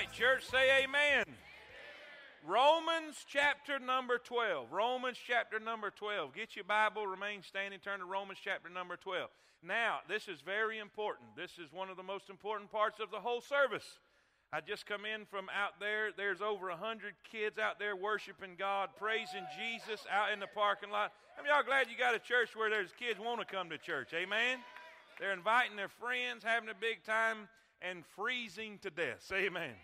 right, church, say amen. Romans chapter number 12. Romans chapter number 12. Get your Bible, remain standing, turn to Romans chapter number 12. Now, this is very important. This is one of the most important parts of the whole service. I just come in from out there. There's over a hundred kids out there worshiping God, praising Jesus out in the parking lot. How many y'all glad you got a church where there's kids want to come to church? Amen. They're inviting their friends, having a big time, and freezing to death. Amen.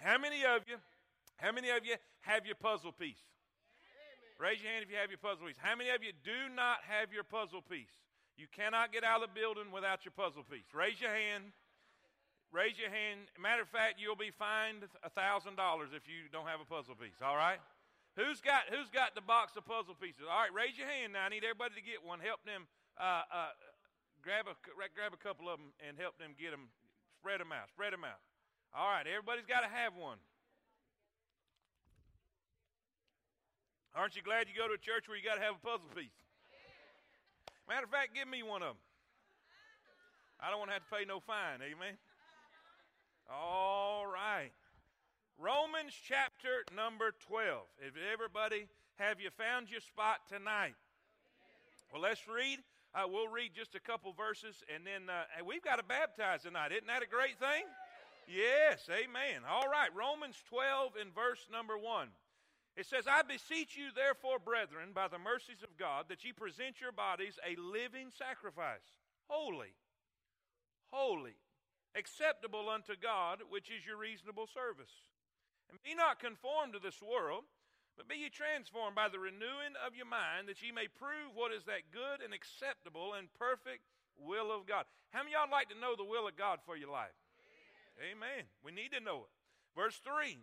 How many of you, how many of you have your puzzle piece? Raise your hand if you have your puzzle piece. How many of you do not have your puzzle piece? You cannot get out of the building without your puzzle piece. Raise your hand. Raise your hand. Matter of fact, you'll be fined thousand dollars if you don't have a puzzle piece. All right. Who's got Who's got the box of puzzle pieces? All right. Raise your hand now. I need everybody to get one. Help them. Uh, uh, grab a grab a couple of them and help them get them. Spread them out. Spread them out. All right. Everybody's got to have one. Aren't you glad you go to a church where you got to have a puzzle piece? Matter of fact, give me one of them. I don't want to have to pay no fine. Amen. All right. Romans chapter number 12. If everybody, have you found your spot tonight? Well, let's read. Uh, we'll read just a couple verses, and then uh, we've got to baptize tonight. Isn't that a great thing? Yes, amen. All right, Romans 12 and verse number 1. It says, I beseech you, therefore, brethren, by the mercies of God, that ye present your bodies a living sacrifice, holy, holy, acceptable unto God, which is your reasonable service. And be not conformed to this world, but be ye transformed by the renewing of your mind, that ye may prove what is that good and acceptable and perfect will of God. How many of y'all like to know the will of God for your life? Amen. We need to know it. Verse 3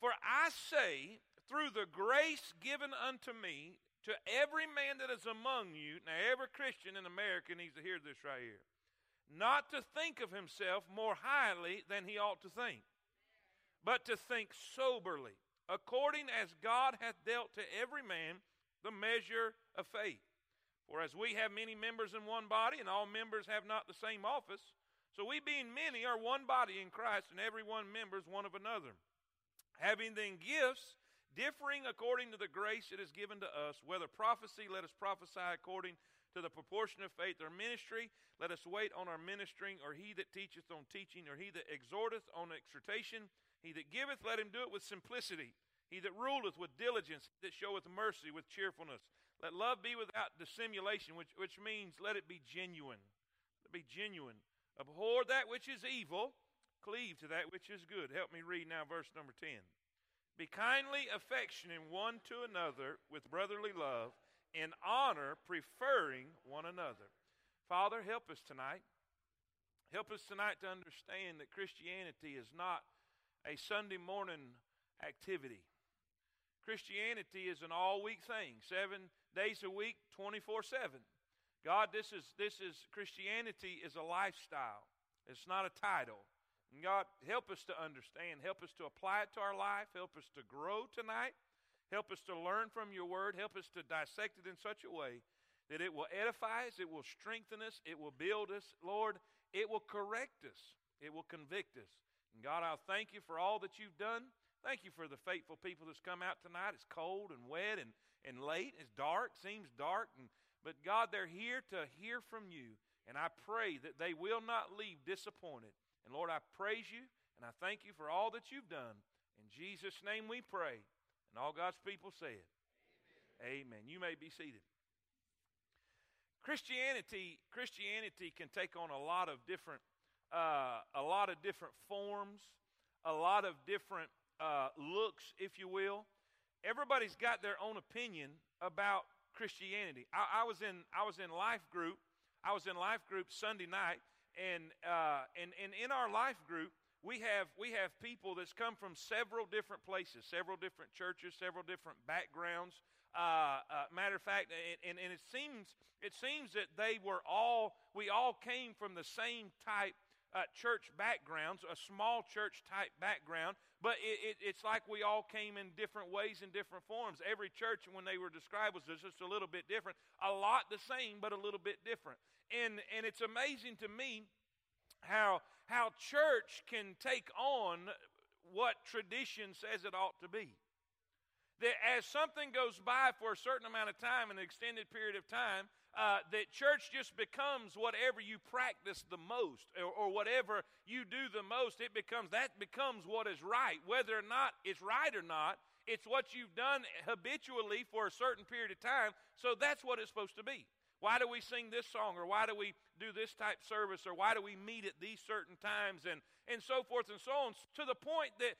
For I say, through the grace given unto me to every man that is among you. Now, every Christian in America needs to hear this right here. Not to think of himself more highly than he ought to think, but to think soberly, according as God hath dealt to every man the measure of faith. For as we have many members in one body, and all members have not the same office, so we being many are one body in Christ, and every one members one of another. Having then gifts differing according to the grace that is given to us, whether prophecy, let us prophesy according to the proportion of faith, or ministry, let us wait on our ministering, or he that teacheth on teaching, or he that exhorteth on exhortation, he that giveth, let him do it with simplicity. He that ruleth with diligence, that showeth mercy with cheerfulness. Let love be without dissimulation, which, which means let it be genuine. Let it be genuine. Abhor that which is evil, cleave to that which is good. Help me read now verse number 10. Be kindly affectionate one to another with brotherly love, in honor, preferring one another. Father, help us tonight. Help us tonight to understand that Christianity is not a Sunday morning activity. Christianity is an all week thing, seven days a week, 24 7. God, this is, this is Christianity is a lifestyle, it's not a title. And God, help us to understand. Help us to apply it to our life. Help us to grow tonight. Help us to learn from your word. Help us to dissect it in such a way that it will edify us, it will strengthen us, it will build us. Lord, it will correct us, it will convict us. And God, I'll thank you for all that you've done. Thank you for the faithful people that's come out tonight. It's cold and wet and, and late. It's dark, seems dark. And, but God, they're here to hear from you. And I pray that they will not leave disappointed. And Lord, I praise you and I thank you for all that you've done. In Jesus' name we pray. And all God's people said, Amen. Amen. You may be seated. Christianity, Christianity can take on a lot of different, uh, a lot of different forms, a lot of different uh, looks, if you will. Everybody's got their own opinion about Christianity. I, I was in, I was in life group. I was in life group Sunday night, and, uh, and, and in our life group, we have, we have people that's come from several different places, several different churches, several different backgrounds. Uh, uh, matter of fact, and, and, it seems it seems that they were all we all came from the same type uh, church backgrounds, a small church type background, but it, it, it's like we all came in different ways and different forms. Every church, when they were described, was just a little bit different. A lot the same, but a little bit different. And, and it's amazing to me how, how church can take on what tradition says it ought to be. That as something goes by for a certain amount of time, an extended period of time, uh, that church just becomes whatever you practice the most or, or, whatever you do the most it becomes that becomes what is right. Whether or not it's right or not it's what you've done habitually for a certain period of time so that's what it's supposed to be. Why do we sing this song or why do we do this type service or why do we meet at these certain times and, and so forth and so on to the point that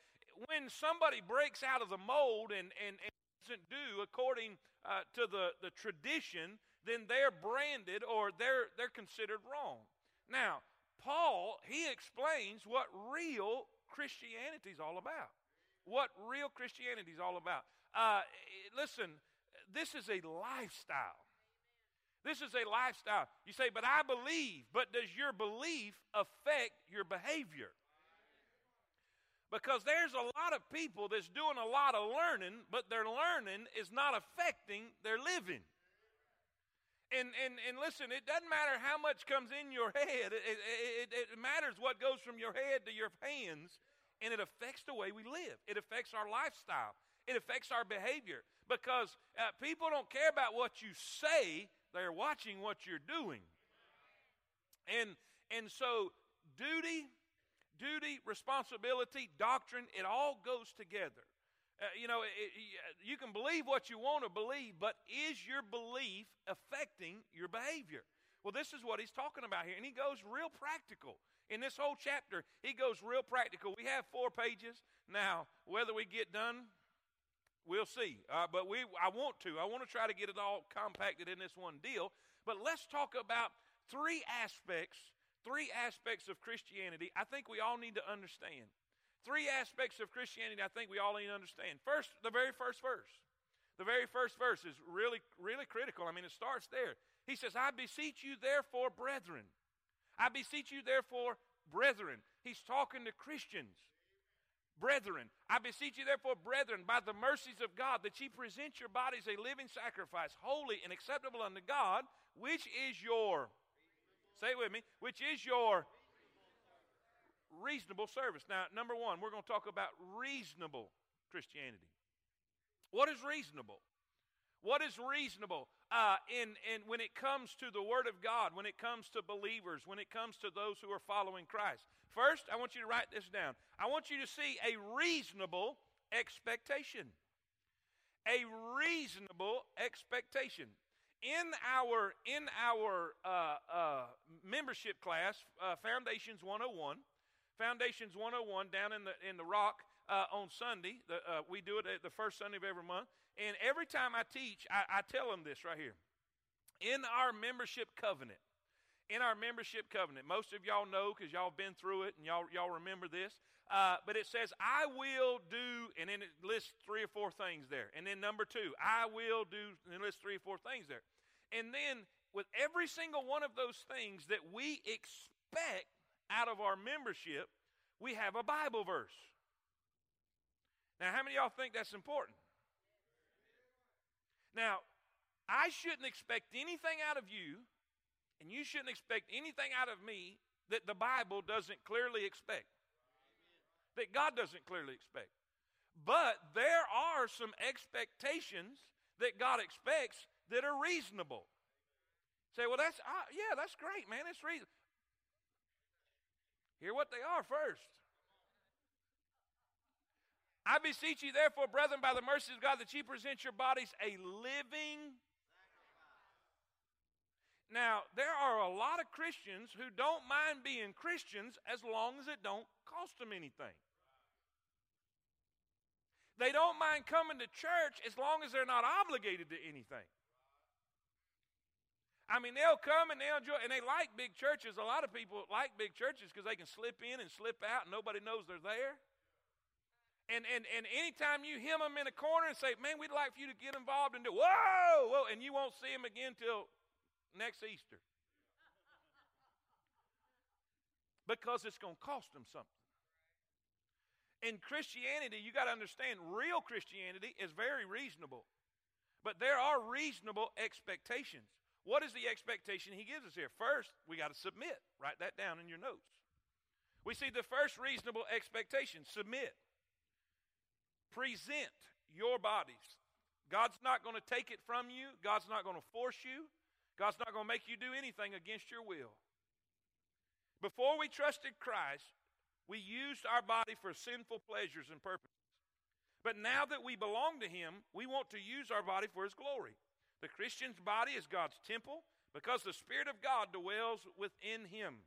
when somebody breaks out of the mold and, and, and doesn't do according uh, to the, the tradition then they're branded or they're, they're considered wrong. Now, Paul, he explains what real Christianity is all about. What real Christianity is all about. Uh, listen, this is a lifestyle. This is a lifestyle. You say, but I believe. But does your belief affect your behavior? Because there's a lot of people that's doing a lot of learning, but their learning is not affecting their living. And, and, and listen, it doesn't matter how much comes in your head, it, it, it, it matters what goes from your head to your hands, and it affects the way we live. It affects our lifestyle, it affects our behavior. Because uh, people don't care about what you say, they're watching what you're doing. And, and so, duty, duty, responsibility, doctrine, it all goes together. Uh, you know, it, you can believe what you want to believe, but is your belief affecting your behavior? Well, this is what he's talking about here. And he goes real practical. In this whole chapter, he goes real practical. We have four pages. Now, whether we get done, we'll see. Uh, but we, I want to. I want to try to get it all compacted in this one deal. But let's talk about three aspects, three aspects of Christianity I think we all need to understand. Three aspects of Christianity I think we all need to understand. First, the very first verse. The very first verse is really, really critical. I mean, it starts there. He says, I beseech you, therefore, brethren. I beseech you, therefore, brethren. He's talking to Christians. Brethren, I beseech you, therefore, brethren, by the mercies of God, that ye present your bodies a living sacrifice, holy and acceptable unto God, which is your, say it with me, which is your reasonable service. Now, number one, we're going to talk about reasonable Christianity. What is reasonable? What is reasonable uh, in, in, when it comes to the Word of God, when it comes to believers, when it comes to those who are following Christ? First, I want you to write this down. I want you to see a reasonable expectation. A reasonable expectation. In our, in our uh, uh, membership class, uh, Foundations 101, Foundations 101 down in the, in the rock uh, on Sunday. The, uh, we do it the first Sunday of every month. And every time I teach, I, I tell them this right here. In our membership covenant, in our membership covenant, most of y'all know because y'all been through it and y'all, y'all remember this. Uh, but it says, I will do, and then it lists three or four things there. And then number two, I will do, and it lists three or four things there. And then with every single one of those things that we expect out of our membership, we have a Bible verse. Now, how many of y'all think that's important? Now, I shouldn't expect anything out of you, and you shouldn't expect anything out of me that the Bible doesn't clearly expect, that God doesn't clearly expect. But there are some expectations that God expects that are reasonable. Say, well, that's uh, yeah, that's great, man. It's reasonable. Hear what they are first. I beseech you, therefore, brethren, by the mercies of God, that ye present your bodies a living. Now, there are a lot of Christians who don't mind being Christians as long as it don't cost them anything. They don't mind coming to church as long as they're not obligated to anything. I mean, they'll come and they'll enjoy, and they like big churches. A lot of people like big churches because they can slip in and slip out, and nobody knows they're there. And, and, and anytime you hem them in a corner and say, man, we'd like for you to get involved and do, whoa, whoa, and you won't see them again till next Easter. Because it's going to cost them something. In Christianity, you got to understand, real Christianity is very reasonable. But there are reasonable expectations. What is the expectation he gives us here? First, we got to submit. Write that down in your notes. We see the first reasonable expectation submit. Present your bodies. God's not going to take it from you, God's not going to force you, God's not going to make you do anything against your will. Before we trusted Christ, we used our body for sinful pleasures and purposes. But now that we belong to Him, we want to use our body for His glory. The Christian's body is God's temple because the Spirit of God dwells within him.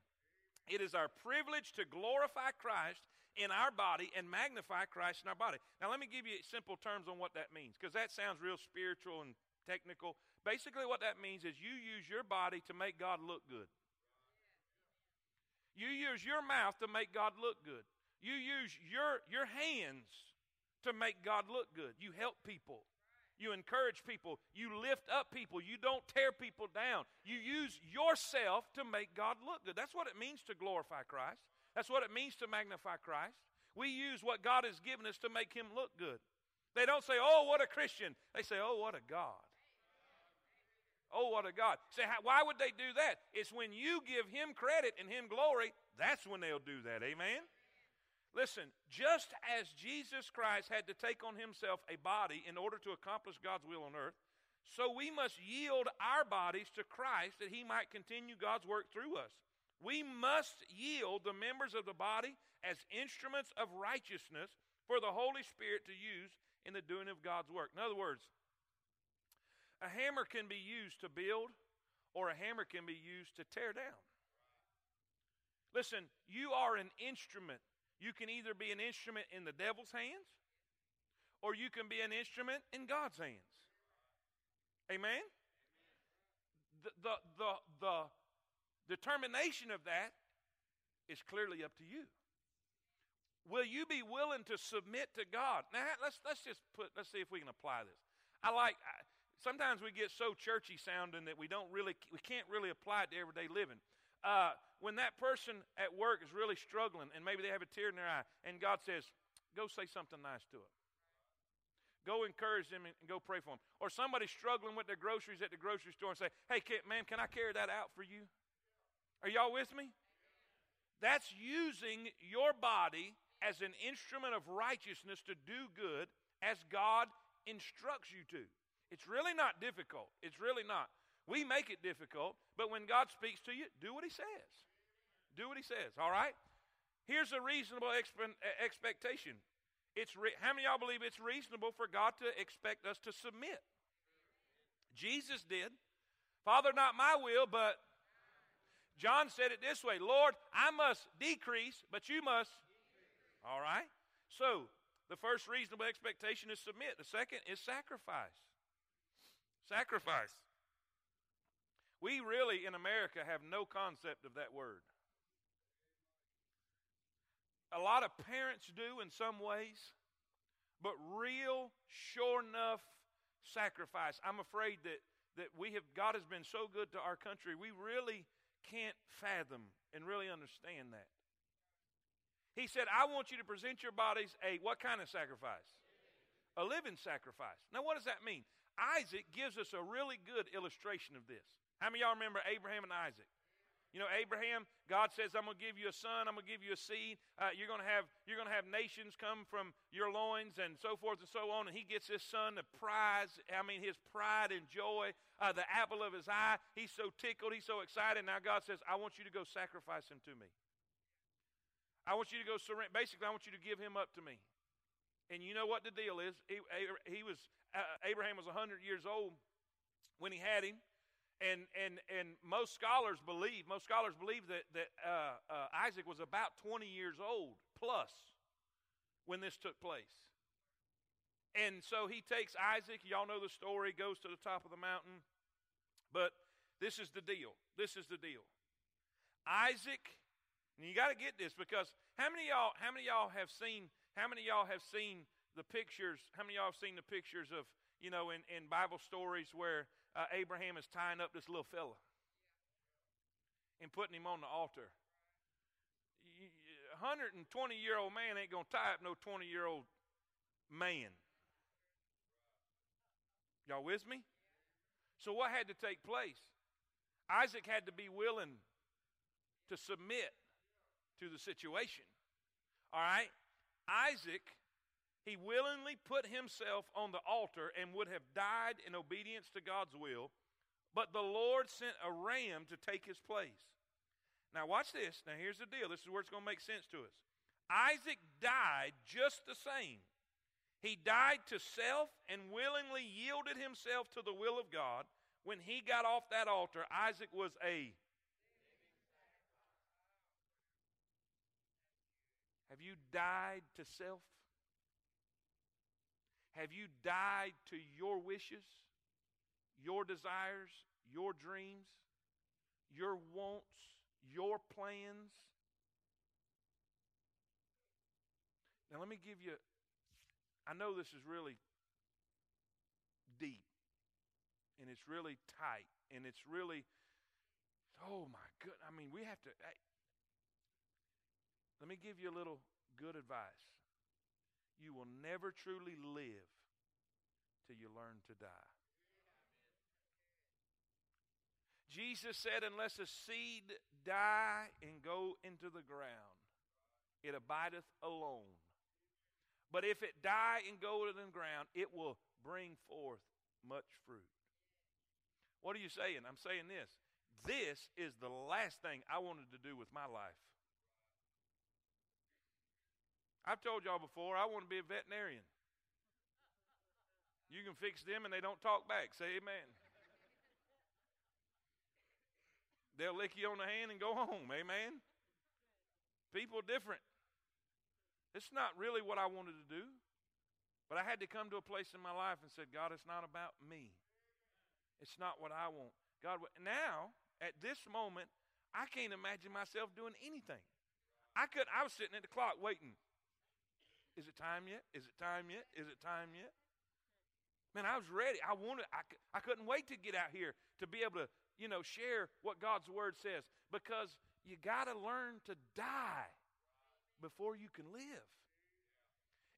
It is our privilege to glorify Christ in our body and magnify Christ in our body. Now, let me give you simple terms on what that means because that sounds real spiritual and technical. Basically, what that means is you use your body to make God look good. You use your mouth to make God look good. You use your, your hands to make God look good. You help people. You encourage people. You lift up people. You don't tear people down. You use yourself to make God look good. That's what it means to glorify Christ. That's what it means to magnify Christ. We use what God has given us to make him look good. They don't say, oh, what a Christian. They say, oh, what a God. Oh, what a God. Say, why would they do that? It's when you give him credit and him glory, that's when they'll do that. Amen? Listen, just as Jesus Christ had to take on himself a body in order to accomplish God's will on earth, so we must yield our bodies to Christ that he might continue God's work through us. We must yield the members of the body as instruments of righteousness for the Holy Spirit to use in the doing of God's work. In other words, a hammer can be used to build, or a hammer can be used to tear down. Listen, you are an instrument. You can either be an instrument in the devil's hands, or you can be an instrument in God's hands. Amen? The, the, the, the determination of that is clearly up to you. Will you be willing to submit to God? Now, let's, let's just put, let's see if we can apply this. I like, sometimes we get so churchy sounding that we don't really we can't really apply it to everyday living uh, when that person at work is really struggling and maybe they have a tear in their eye and god says go say something nice to them go encourage them and go pray for them or somebody struggling with their groceries at the grocery store and say hey man can i carry that out for you are y'all with me that's using your body as an instrument of righteousness to do good as god instructs you to it's really not difficult. It's really not. We make it difficult, but when God speaks to you, do what He says. Do what He says, all right? Here's a reasonable expe- expectation. It's re- How many y'all believe it's reasonable for God to expect us to submit? Jesus did. Father, not my will, but John said it this way Lord, I must decrease, but you must. All right? So, the first reasonable expectation is submit, the second is sacrifice. Sacrifice. We really, in America, have no concept of that word. A lot of parents do in some ways, but real, sure enough sacrifice. I'm afraid that, that we have, God has been so good to our country, we really can't fathom and really understand that. He said, I want you to present your bodies a what kind of sacrifice? A living sacrifice. Now, what does that mean? Isaac gives us a really good illustration of this. How many y'all remember Abraham and Isaac? You know, Abraham, God says, I'm going to give you a son, I'm going to give you a seed. Uh, you're going to have you're going to have nations come from your loins and so forth and so on. And he gets his son the prize, I mean, his pride and joy, uh, the apple of his eye. He's so tickled, he's so excited. Now God says, I want you to go sacrifice him to me. I want you to go surrender. Basically, I want you to give him up to me. And you know what the deal is? He, he was uh, Abraham was 100 years old when he had him. And, and, and most scholars believe, most scholars believe that, that uh, uh, Isaac was about 20 years old plus when this took place. And so he takes Isaac, y'all know the story, goes to the top of the mountain. But this is the deal. This is the deal. Isaac, and you got to get this because how many y'all how many y'all have seen how many y'all have seen the pictures? How many y'all have seen the pictures of, you know, in, in Bible stories where uh, Abraham is tying up this little fella and putting him on the altar? 120 year old man ain't going to tie up no 20 year old man. Y'all with me? So, what had to take place? Isaac had to be willing to submit to the situation. All right? Isaac, he willingly put himself on the altar and would have died in obedience to God's will, but the Lord sent a ram to take his place. Now, watch this. Now, here's the deal. This is where it's going to make sense to us. Isaac died just the same. He died to self and willingly yielded himself to the will of God. When he got off that altar, Isaac was a. Have you died to self? Have you died to your wishes, your desires, your dreams, your wants, your plans? Now, let me give you, I know this is really deep and it's really tight and it's really, oh my good. I mean, we have to, hey, let me give you a little good advice. You will never truly live till you learn to die. Jesus said, Unless a seed die and go into the ground, it abideth alone. But if it die and go into the ground, it will bring forth much fruit. What are you saying? I'm saying this. This is the last thing I wanted to do with my life. I've told y'all before, I want to be a veterinarian. You can fix them and they don't talk back. Say amen. They'll lick you on the hand and go home. Amen. People different. It's not really what I wanted to do. But I had to come to a place in my life and said, God, it's not about me. It's not what I want. God, now at this moment, I can't imagine myself doing anything. I could. I was sitting at the clock waiting. Is it time yet? Is it time yet? Is it time yet? Man, I was ready. I wanted. I, I couldn't wait to get out here to be able to, you know, share what God's word says because you got to learn to die before you can live.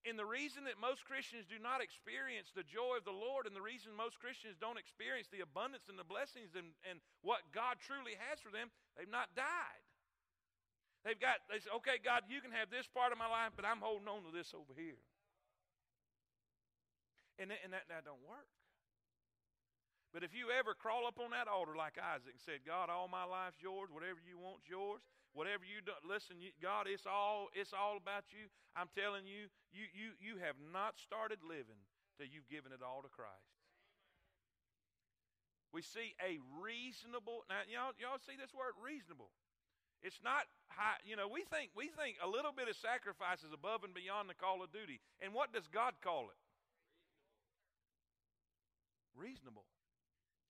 And the reason that most Christians do not experience the joy of the Lord, and the reason most Christians don't experience the abundance and the blessings and, and what God truly has for them, they've not died. They've got, they say, okay, God, you can have this part of my life, but I'm holding on to this over here. And, that, and that, that don't work. But if you ever crawl up on that altar like Isaac and said, God, all my life's yours, whatever you want's yours, whatever you do, listen, you, God, it's all it's all about you. I'm telling you, you you you have not started living till you've given it all to Christ. We see a reasonable now y'all y'all see this word reasonable. It's not high, you know, we think we think a little bit of sacrifice is above and beyond the call of duty. And what does God call it? Reasonable.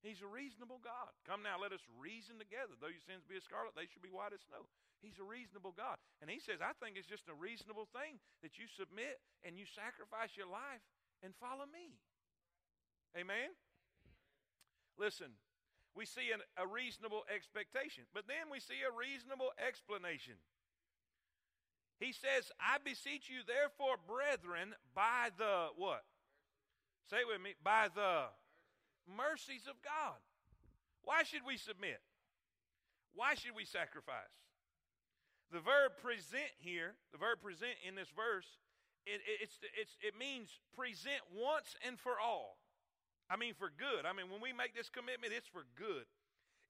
He's a reasonable God. Come now, let us reason together. Though your sins be as scarlet, they should be white as snow. He's a reasonable God. And he says, I think it's just a reasonable thing that you submit and you sacrifice your life and follow me. Amen? Listen, we see an, a reasonable expectation, but then we see a reasonable explanation. He says, I beseech you, therefore, brethren, by the what? Say it with me. By the mercies of God. Why should we submit? Why should we sacrifice? The verb present here, the verb present in this verse, it, it, it's, it's, it means present once and for all. I mean, for good. I mean, when we make this commitment, it's for good.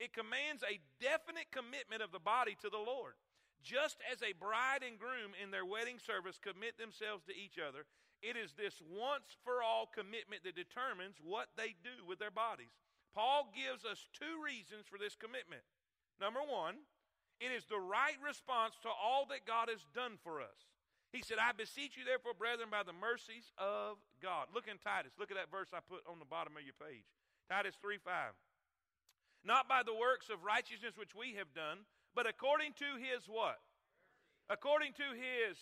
It commands a definite commitment of the body to the Lord. Just as a bride and groom in their wedding service commit themselves to each other, it is this once for all commitment that determines what they do with their bodies. Paul gives us two reasons for this commitment. Number one, it is the right response to all that God has done for us. He said, I beseech you, therefore, brethren, by the mercies of God. Look in Titus. Look at that verse I put on the bottom of your page. Titus 3 5. Not by the works of righteousness which we have done, but according to his what? According to his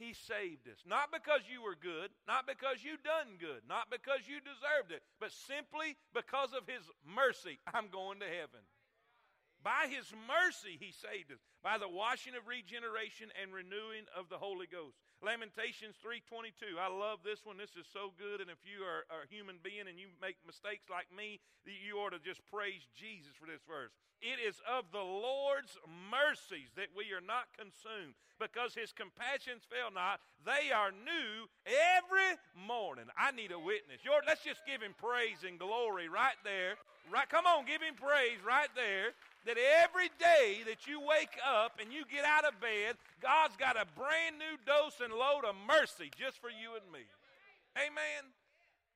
he saved us. Not because you were good, not because you done good, not because you deserved it, but simply because of His mercy. I'm going to heaven. By His mercy, He saved us. By the washing of regeneration and renewing of the Holy Ghost. Lamentations 3:22. I love this one. This is so good. And if you are a human being and you make mistakes like me, you ought to just praise Jesus for this verse. It is of the Lord's mercies that we are not consumed, because his compassions fail not. They are new every morning. I need a witness. Your, let's just give him praise and glory right there. Right, come on, give him praise right there that every day that you wake up and you get out of bed, God's got a brand new dose and load of mercy just for you and me. Amen.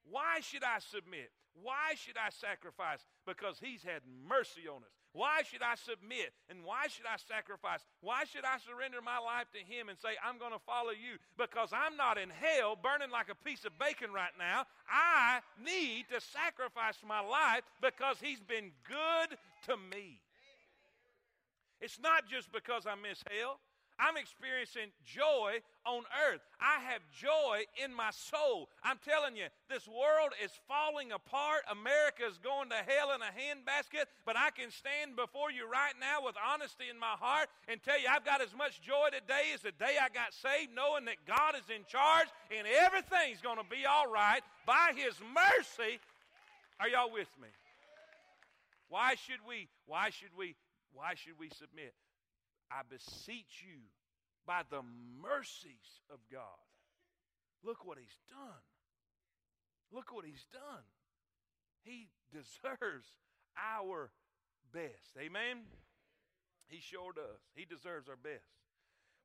Why should I submit? Why should I sacrifice? Because He's had mercy on us. Why should I submit? And why should I sacrifice? Why should I surrender my life to Him and say, I'm going to follow you? Because I'm not in hell burning like a piece of bacon right now. I need to sacrifice my life because He's been good to me. It's not just because I miss hell. I'm experiencing joy on earth. I have joy in my soul. I'm telling you, this world is falling apart. America is going to hell in a handbasket, but I can stand before you right now with honesty in my heart and tell you I've got as much joy today as the day I got saved, knowing that God is in charge and everything's going to be all right by His mercy. Are y'all with me? Why should we? Why should we why should we submit? I beseech you by the mercies of God. Look what he's done. Look what he's done. He deserves our best. Amen? He sure does. He deserves our best.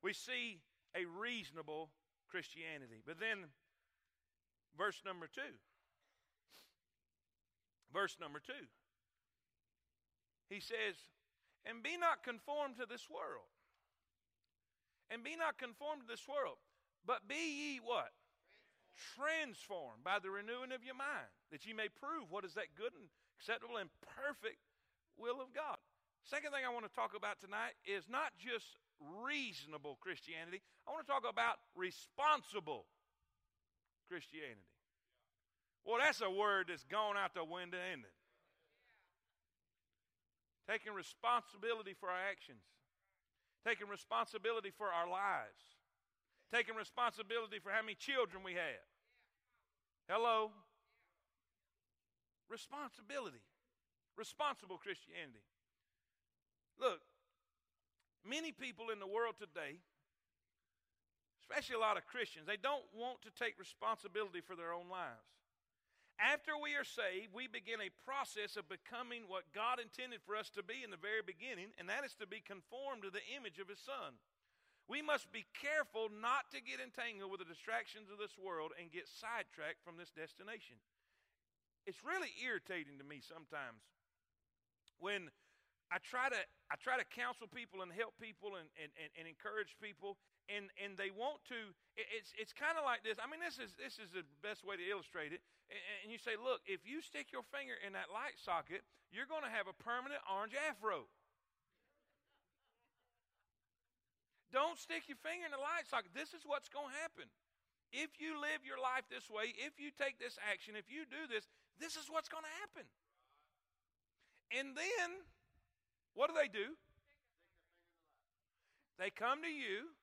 We see a reasonable Christianity. But then, verse number two. Verse number two. He says, and be not conformed to this world. And be not conformed to this world, but be ye what? Transformed by the renewing of your mind, that ye may prove what is that good and acceptable and perfect will of God. Second thing I want to talk about tonight is not just reasonable Christianity, I want to talk about responsible Christianity. Well, that's a word that's gone out the window, isn't it? Taking responsibility for our actions, taking responsibility for our lives, taking responsibility for how many children we have. Hello? Responsibility. Responsible Christianity. Look, many people in the world today, especially a lot of Christians, they don't want to take responsibility for their own lives. After we are saved, we begin a process of becoming what God intended for us to be in the very beginning, and that is to be conformed to the image of His Son. We must be careful not to get entangled with the distractions of this world and get sidetracked from this destination. It's really irritating to me sometimes when I try to I try to counsel people and help people and, and, and, and encourage people and, and they want to it's it's kind of like this i mean this is this is the best way to illustrate it and, you say look if you stick your finger in that light socket you're going to have a permanent orange afro. Don't stick your finger in the light socket. This is what's going to happen. If you live your life this way if you take this action if you do this this is what's going to happen. And then what do they do? They come to you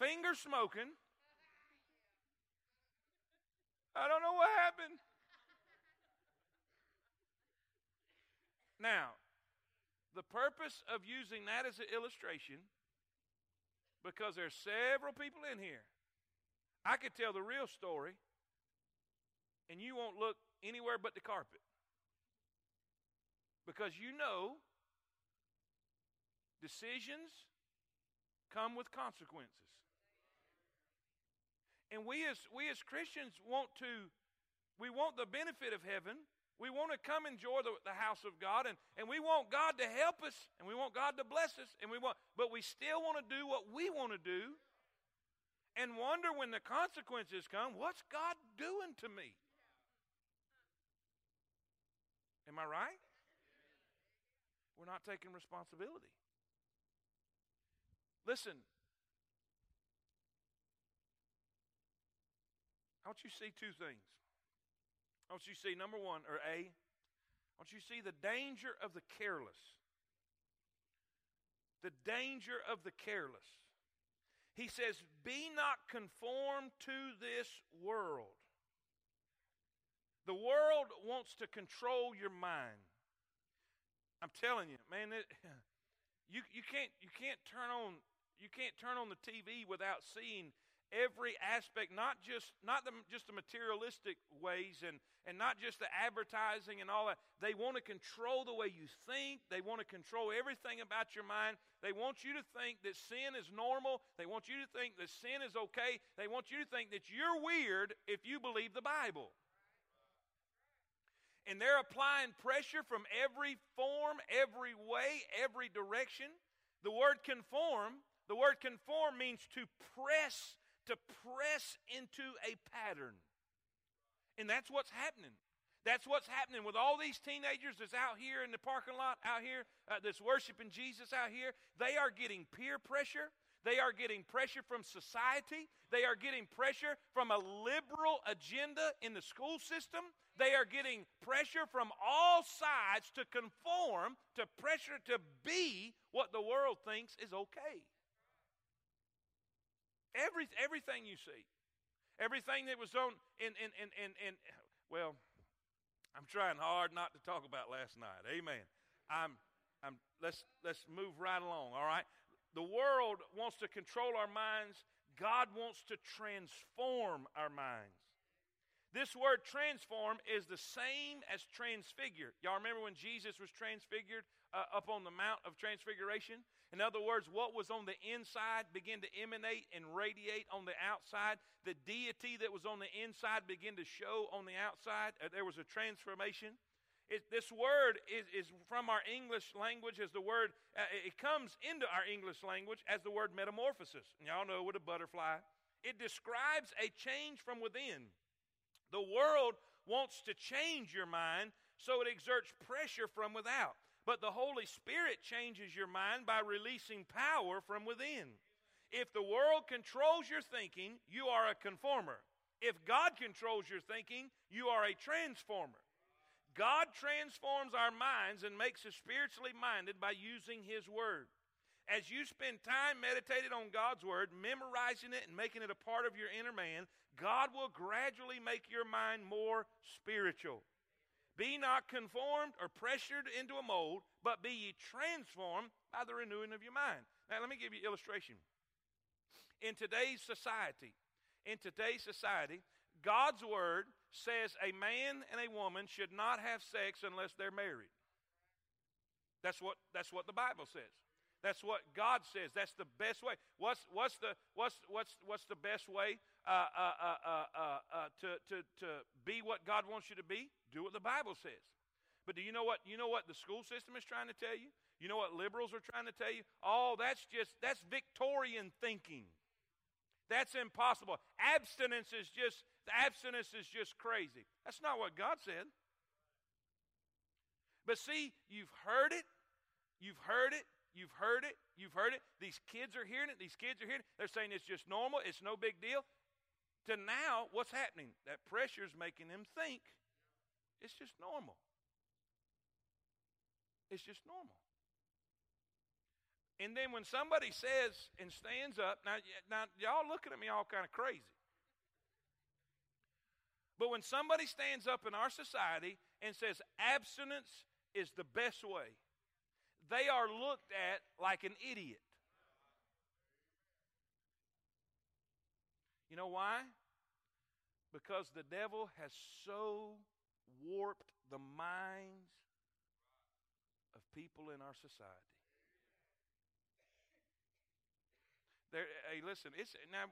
finger smoking. I don't know what happened. Now, the purpose of using that as an illustration, because there's several people in here, I could tell the real story, and you won't look anywhere but the carpet. Because you know decisions come with consequences. And we as we as Christians want to we want the benefit of heaven. We want to come enjoy the, the house of God and, and we want God to help us and we want God to bless us and we want but we still want to do what we want to do and wonder when the consequences come, what's God doing to me? Am I right? We're not taking responsibility. Listen, want you see two things. I want you see number one, or A, I want you see the danger of the careless. the danger of the careless. He says, Be not conformed to this world. The world wants to control your mind. I'm telling you, man, it, you, you, can't, you, can't turn on, you can't turn on the TV without seeing every aspect, not just not the, just the materialistic ways and, and not just the advertising and all that. They want to control the way you think. They want to control everything about your mind. They want you to think that sin is normal. They want you to think that sin is okay. They want you to think that you're weird if you believe the Bible. And they're applying pressure from every form, every way, every direction. The word conform, the word conform means to press to press into a pattern. And that's what's happening. That's what's happening with all these teenagers that's out here in the parking lot, out here, uh, that's worshiping Jesus out here. They are getting peer pressure. They are getting pressure from society. They are getting pressure from a liberal agenda in the school system. They are getting pressure from all sides to conform, to pressure to be what the world thinks is okay. Every, everything you see. Everything that was on in, in, in, in, in well, I'm trying hard not to talk about last night. Amen. I'm, I'm, let's, let's move right along, all right? The world wants to control our minds. God wants to transform our minds. This word transform is the same as transfigure. Y'all remember when Jesus was transfigured uh, up on the Mount of Transfiguration? In other words, what was on the inside began to emanate and radiate on the outside. The deity that was on the inside began to show on the outside. Uh, there was a transformation. It, this word is, is, from our English language as the word, uh, it comes into our English language as the word metamorphosis. Y'all know what a butterfly. It describes a change from within. The world wants to change your mind, so it exerts pressure from without. But the Holy Spirit changes your mind by releasing power from within. If the world controls your thinking, you are a conformer. If God controls your thinking, you are a transformer. God transforms our minds and makes us spiritually minded by using His Word. As you spend time meditating on God's Word, memorizing it, and making it a part of your inner man, God will gradually make your mind more spiritual. Be not conformed or pressured into a mold, but be ye transformed by the renewing of your mind. Now, let me give you illustration. In today's society, in today's society, God's word says a man and a woman should not have sex unless they're married. That's what, that's what the Bible says. That's what God says. That's the best way. What's, what's, the, what's, what's, what's the best way uh, uh, uh, uh, uh to, to, to be what God wants you to be? Do what the Bible says. But do you know what you know what the school system is trying to tell you? You know what liberals are trying to tell you? Oh, that's just that's Victorian thinking. That's impossible. Abstinence is just the abstinence is just crazy. That's not what God said. But see, you've heard it. You've heard it. You've heard it. You've heard it. These kids are hearing it. These kids are hearing it. They're saying it's just normal. It's no big deal. To now, what's happening? That pressure is making them think it's just normal. It's just normal. And then when somebody says and stands up, now, now y'all looking at me all kind of crazy. But when somebody stands up in our society and says abstinence is the best way, they are looked at like an idiot. You know why? Because the devil has so warped the minds of people in our society. There, hey, listen, it's now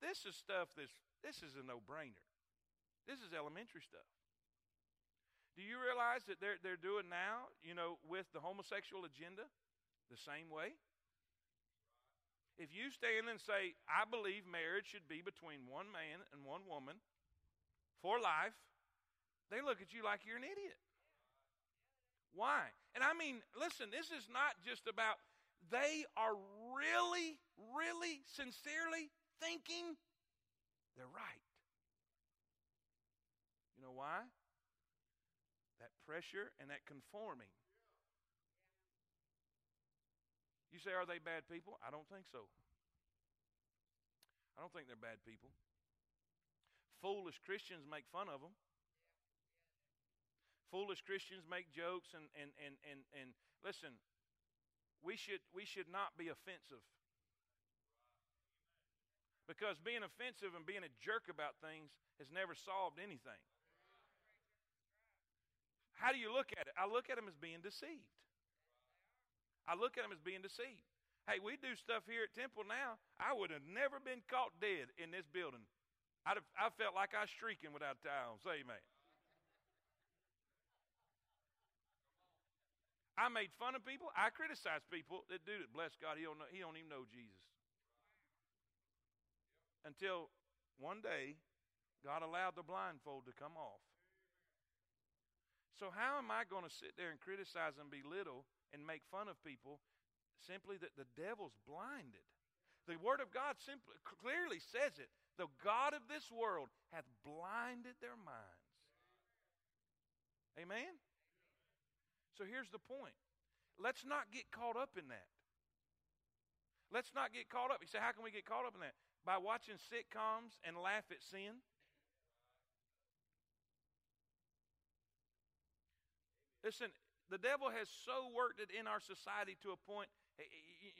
this is stuff that's this is a no-brainer. This is elementary stuff. Do you realize that they're, they're doing now, you know, with the homosexual agenda the same way? If you stand and say, I believe marriage should be between one man and one woman for life, they look at you like you're an idiot. Why? And I mean, listen, this is not just about, they are really, really, sincerely thinking they're right. You know why? that pressure and that conforming. You say, are they bad people? I don't think so. I don't think they're bad people. Foolish Christians make fun of them. Foolish Christians make jokes and, and, and, and, and listen, we should, we should not be offensive. Because being offensive and being a jerk about things has never solved anything. How do you look at it? I look at them as being deceived. I look at them as being deceived. Hey, we do stuff here at Temple now. I would have never been caught dead in this building. I'd have, I felt like I was shrieking without tie on. Say amen. I made fun of people. I criticized people that do it. Bless God, he don't, know, he don't even know Jesus. Until one day, God allowed the blindfold to come off. So, how am I going to sit there and criticize and belittle and make fun of people simply that the devil's blinded. The Word of God simply clearly says it. The God of this world hath blinded their minds. Amen? So here's the point. Let's not get caught up in that. Let's not get caught up. You say, how can we get caught up in that? By watching sitcoms and laugh at sin? Listen, the devil has so worked it in our society to a point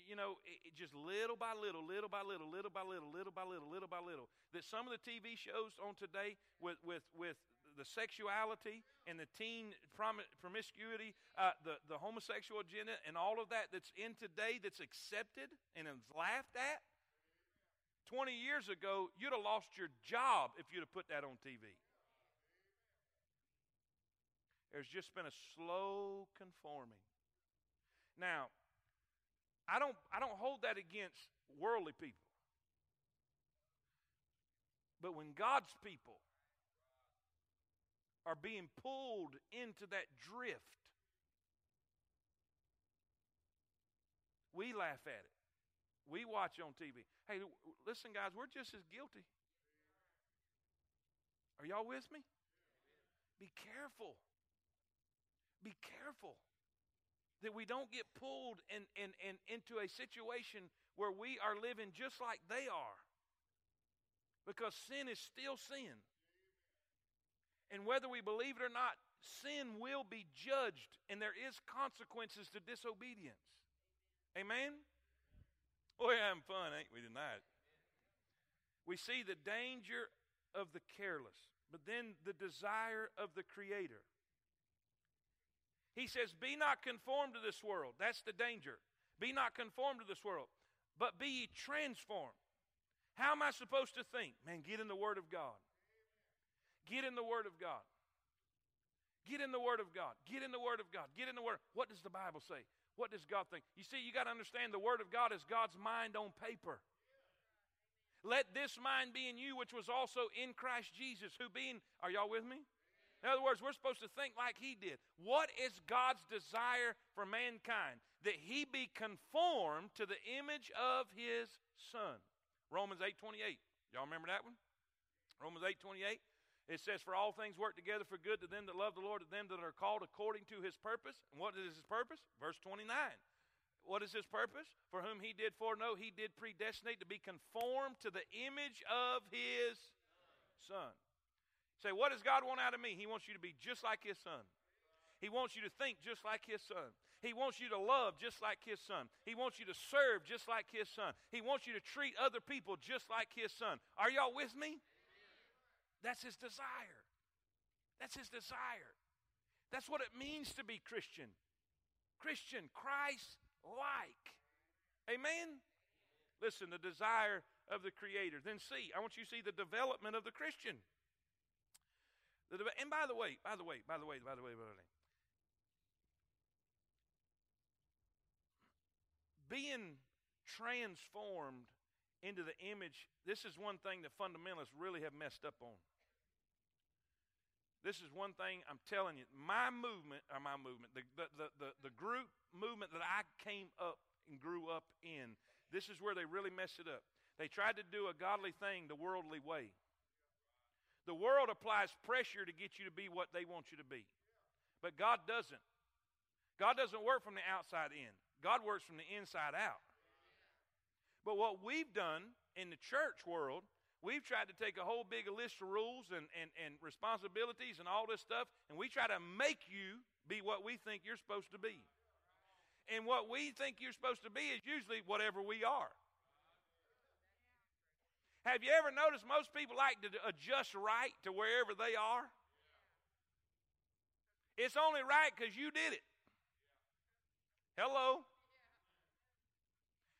you know, just little by little, little by little, little by little, little by little, little by little, that some of the TV shows on today with, with, with the sexuality and the teen prom- promiscuity, uh, the, the homosexual agenda, and all of that that's in today that's accepted and is laughed at, 20 years ago, you'd have lost your job if you'd have put that on TV. There's just been a slow conforming. Now, I don't, I don't hold that against worldly people. But when God's people are being pulled into that drift, we laugh at it. We watch on TV. Hey, listen, guys, we're just as guilty. Are y'all with me? Be careful. Be careful that we don't get pulled in, in, in, into a situation where we are living just like they are. Because sin is still sin. And whether we believe it or not, sin will be judged, and there is consequences to disobedience. Amen? Boy, having fun, ain't we, tonight? We see the danger of the careless, but then the desire of the Creator. He says, Be not conformed to this world. That's the danger. Be not conformed to this world, but be ye transformed. How am I supposed to think? Man, get in the Word of God. Get in the Word of God. Get in the Word of God. Get in the Word of God. Get in the Word. What does the Bible say? What does God think? You see, you got to understand the Word of God is God's mind on paper. Let this mind be in you, which was also in Christ Jesus, who being, are y'all with me? In other words, we're supposed to think like he did. What is God's desire for mankind? That he be conformed to the image of his son. Romans 8:28. Y'all remember that one? Romans 8:28. It says, For all things work together for good to them that love the Lord, to them that are called according to his purpose. And what is his purpose? Verse 29. What is his purpose? For whom he did foreknow, he did predestinate to be conformed to the image of his son. Say, what does God want out of me? He wants you to be just like His Son. He wants you to think just like His Son. He wants you to love just like His Son. He wants you to serve just like His Son. He wants you to treat other people just like His Son. Are y'all with me? That's His desire. That's His desire. That's what it means to be Christian. Christian, Christ like. Amen? Listen, the desire of the Creator. Then see, I want you to see the development of the Christian. And by the way, by the way, by the way, by the way, by the way, being transformed into the image, this is one thing that fundamentalists really have messed up on. This is one thing I'm telling you. My movement, or my movement, the, the, the, the, group movement that I came up and grew up in, this is where they really messed it up. They tried to do a godly thing the worldly way. The world applies pressure to get you to be what they want you to be. But God doesn't. God doesn't work from the outside in. God works from the inside out. But what we've done in the church world, we've tried to take a whole big list of rules and, and, and responsibilities and all this stuff, and we try to make you be what we think you're supposed to be. And what we think you're supposed to be is usually whatever we are. Have you ever noticed most people like to adjust right to wherever they are? It's only right because you did it. Hello?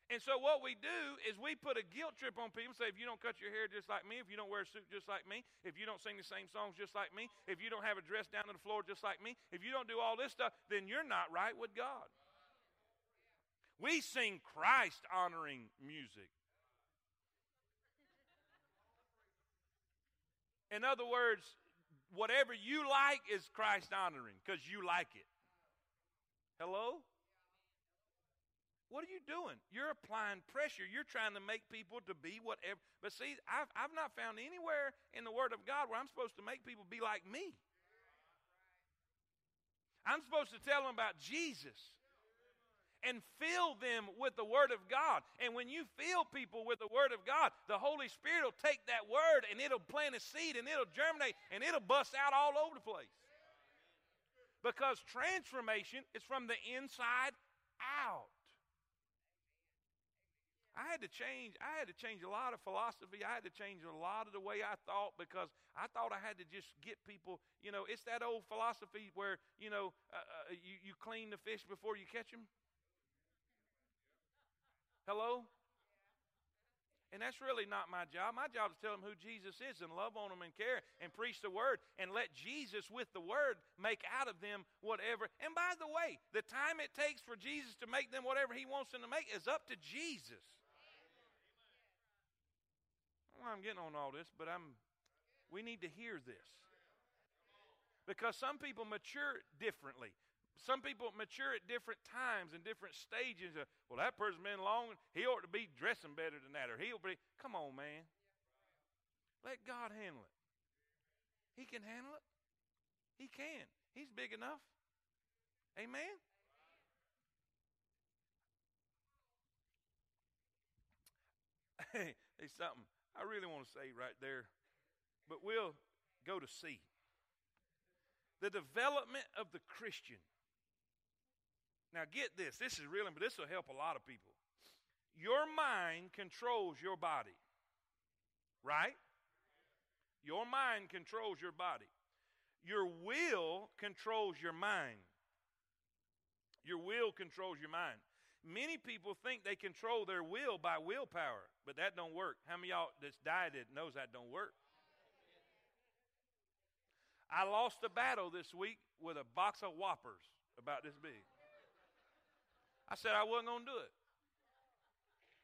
And so what we do is we put a guilt trip on people. Say, if you don't cut your hair just like me, if you don't wear a suit just like me, if you don't sing the same songs just like me, if you don't have a dress down to the floor just like me, if you don't do all this stuff, then you're not right with God. We sing Christ honoring music. In other words, whatever you like is Christ honoring because you like it. Hello? What are you doing? You're applying pressure. You're trying to make people to be whatever. But see, I've, I've not found anywhere in the Word of God where I'm supposed to make people be like me. I'm supposed to tell them about Jesus and fill them with the Word of God. And when you fill people with the Word of God, the Holy Spirit will take that Word and it'll plant a seed and it'll germinate and it'll bust out all over the place. Because transformation is from the inside out. I had to change. I had to change a lot of philosophy. I had to change a lot of the way I thought because I thought I had to just get people. You know, it's that old philosophy where you know uh, uh, you you clean the fish before you catch them. Hello. And that's really not my job. My job is to tell them who Jesus is and love on them and care and preach the word and let Jesus with the word make out of them whatever. And by the way, the time it takes for Jesus to make them whatever he wants them to make is up to Jesus. I'm getting on all this, but I'm we need to hear this. Because some people mature differently. Some people mature at different times and different stages. Of, well, that person's been long, he ought to be dressing better than that, or he'll be. Come on, man. Let God handle it. He can handle it. He can. He's big enough. Amen. Hey, there's something. I really want to say right there, but we'll go to C. The development of the Christian. Now, get this. This is really, but this will help a lot of people. Your mind controls your body, right? Your mind controls your body. Your will controls your mind. Your will controls your mind. Many people think they control their will by willpower, but that don't work. How many y'all that's dieted knows that don't work? I lost a battle this week with a box of whoppers about this big. I said I wasn't going to do it.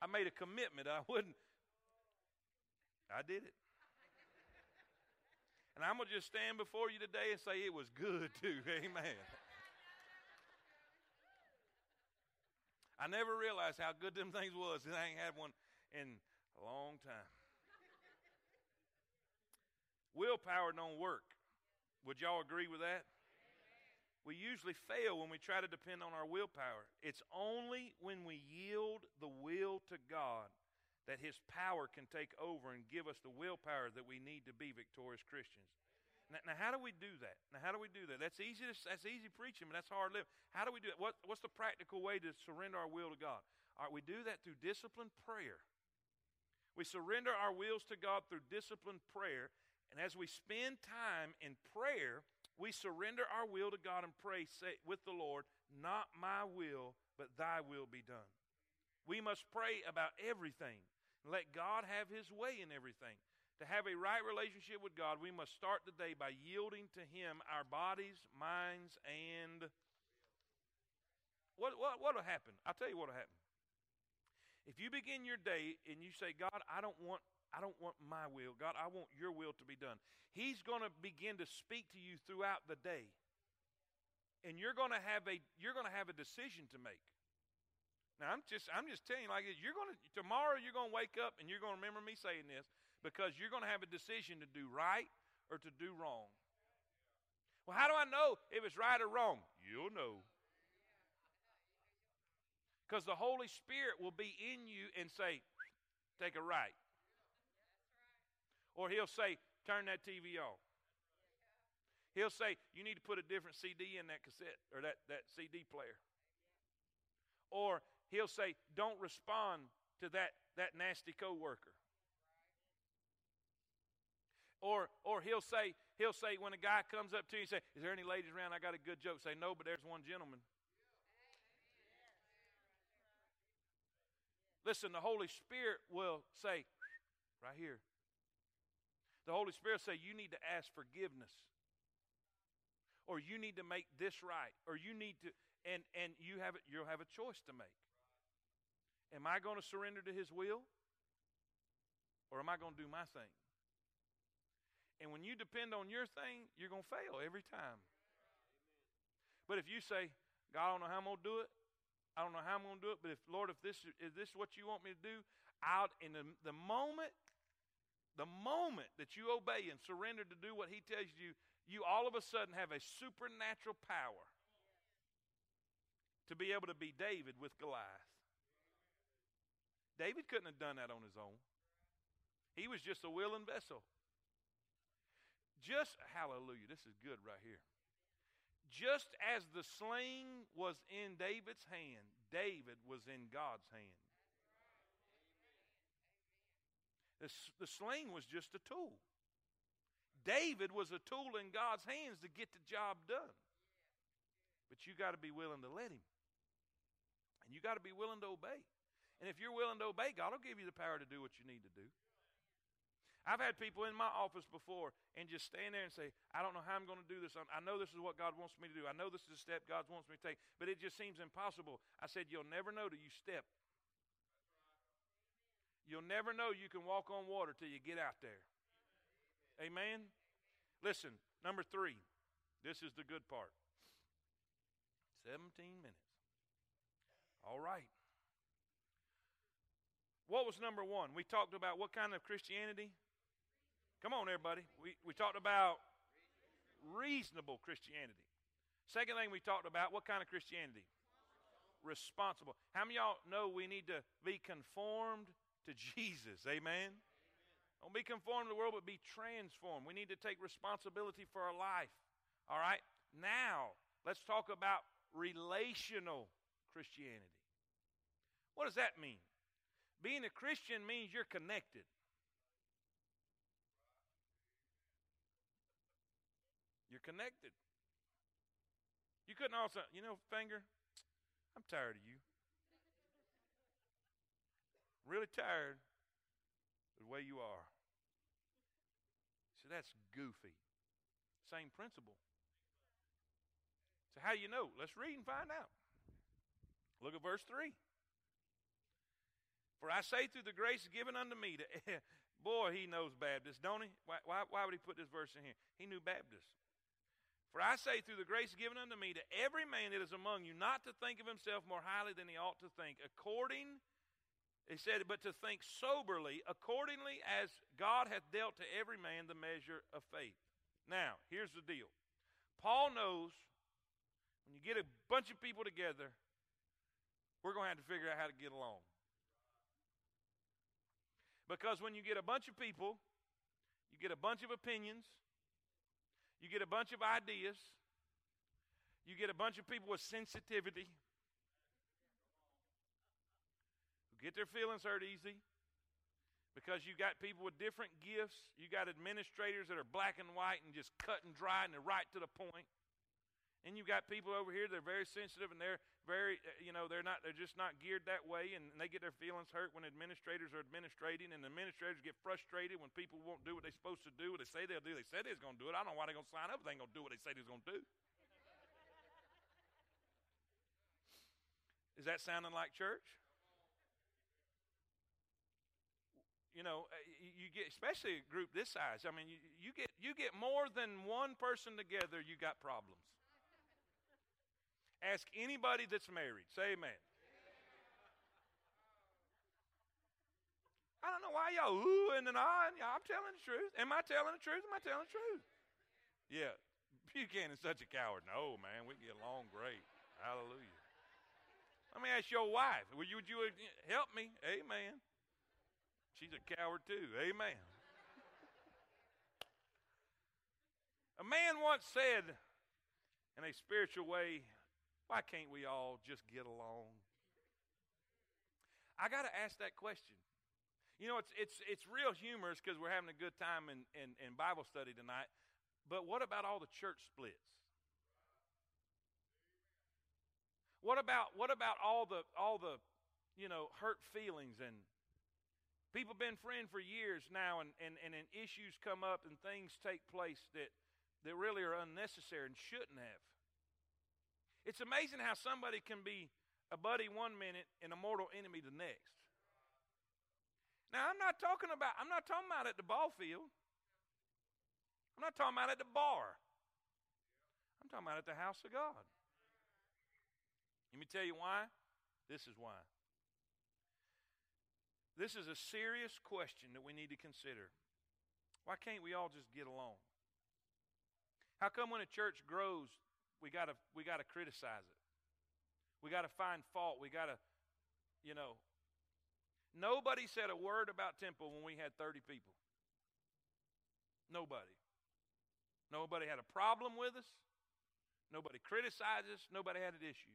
I made a commitment I wouldn't. I did it. And I'm going to just stand before you today and say it was good too. Amen. I never realized how good them things was. I ain't had one in a long time. Willpower don't work. Would y'all agree with that? We usually fail when we try to depend on our willpower. It's only when we yield the will to God that His power can take over and give us the willpower that we need to be victorious Christians. Now, now, how do we do that? Now, how do we do that? That's easy. To, that's easy preaching, but that's hard living. How do we do it? What, what's the practical way to surrender our will to God? All right, we do that through disciplined prayer. We surrender our wills to God through disciplined prayer, and as we spend time in prayer, we surrender our will to God and pray say, with the Lord, "Not my will, but Thy will be done." We must pray about everything. Let God have His way in everything. To have a right relationship with God, we must start the day by yielding to Him our bodies, minds, and what what what'll happen? I'll tell you what'll happen. If you begin your day and you say, God, I don't want I don't want my will. God, I want your will to be done. He's going to begin to speak to you throughout the day. And you're going to have a you're going to have a decision to make. Now I'm just I'm just telling you like. You're going to tomorrow you're going to wake up and you're going to remember me saying this because you're going to have a decision to do right or to do wrong. Well, how do I know if it's right or wrong? You'll know. Because the Holy Spirit will be in you and say, take a right. Or he'll say, turn that TV off. He'll say, you need to put a different CD in that cassette or that, that CD player. Or he'll say, don't respond to that, that nasty coworker. Or, or he'll say, he'll say when a guy comes up to you and say, Is there any ladies around? I got a good joke. Say, No, but there's one gentleman. Listen, the Holy Spirit will say, right here. The Holy Spirit say you need to ask forgiveness. Or you need to make this right. Or you need to and and you have you'll have a choice to make. Am I going to surrender to his will? Or am I going to do my thing? And when you depend on your thing, you're going to fail every time. But if you say, God, I don't know how I'm going to do it, I don't know how I'm going to do it, but if Lord, if this is this what you want me to do, out in the, the moment, the moment that you obey and surrender to do what He tells you, you all of a sudden have a supernatural power to be able to be David with Goliath. David couldn't have done that on his own. He was just a willing vessel. Just, hallelujah, this is good right here. Just as the sling was in David's hand, David was in God's hand. The, the sling was just a tool. David was a tool in God's hands to get the job done. But you got to be willing to let him. And you got to be willing to obey. And if you're willing to obey, God will give you the power to do what you need to do. I've had people in my office before and just stand there and say, I don't know how I'm going to do this. I know this is what God wants me to do. I know this is a step God wants me to take, but it just seems impossible. I said, You'll never know till you step. You'll never know you can walk on water till you get out there. Amen? Listen, number three. This is the good part 17 minutes. All right. What was number one? We talked about what kind of Christianity? Come on, everybody. We, we talked about reasonable Christianity. Second thing we talked about, what kind of Christianity? Responsible. How many y'all know we need to be conformed to Jesus? Amen. Don't be conformed to the world, but be transformed. We need to take responsibility for our life. All right? Now, let's talk about relational Christianity. What does that mean? Being a Christian means you're connected. Connected. You couldn't also, you know, finger, I'm tired of you. Really tired of the way you are. So that's goofy. Same principle. So how do you know? Let's read and find out. Look at verse 3. For I say through the grace given unto me to boy, he knows Baptist, don't he? Why, why, why would he put this verse in here? He knew Baptist. For I say, through the grace given unto me, to every man that is among you, not to think of himself more highly than he ought to think, according, he said, but to think soberly, accordingly as God hath dealt to every man the measure of faith. Now, here's the deal Paul knows when you get a bunch of people together, we're going to have to figure out how to get along. Because when you get a bunch of people, you get a bunch of opinions, you get a bunch of ideas. You get a bunch of people with sensitivity who get their feelings hurt easy because you got people with different gifts. You got administrators that are black and white and just cut and dry and they're right to the point. And you've got people over here that are very sensitive and they're very, uh, you know, they're not, they're just not geared that way and they get their feelings hurt when administrators are administrating and administrators get frustrated when people won't do what they're supposed to do, what they say they'll do. They said they're going to do it. I don't know why they're going to sign up they ain't going to do what they say they're going to do. Is that sounding like church? You know, uh, you get especially a group this size. I mean, you, you get you get more than one person together, you got problems. Ask anybody that's married. Say amen. I don't know why y'all oohing and ahhing. I'm telling the truth. Am I telling the truth? Am I telling the truth? Yeah. Buchanan's such a coward. No, man. We get along great. Hallelujah. Let me ask your wife. Would you, would you uh, help me? Amen. She's a coward too. Amen. a man once said in a spiritual way, why can't we all just get along? I got to ask that question. You know, it's, it's, it's real humorous because we're having a good time in, in, in Bible study tonight. But what about all the church splits? What about what about all the all the you know hurt feelings and people been friends for years now and, and, and, and issues come up and things take place that, that really are unnecessary and shouldn't have. It's amazing how somebody can be a buddy one minute and a mortal enemy the next. Now I'm not talking about I'm not talking about at the ball field. I'm not talking about at the bar. I'm talking about at the house of God. Let me tell you why. This is why. This is a serious question that we need to consider. Why can't we all just get along? How come when a church grows, we gotta we gotta criticize it? We gotta find fault. We gotta, you know. Nobody said a word about temple when we had 30 people. Nobody. Nobody had a problem with us. Nobody criticized us. Nobody had an issue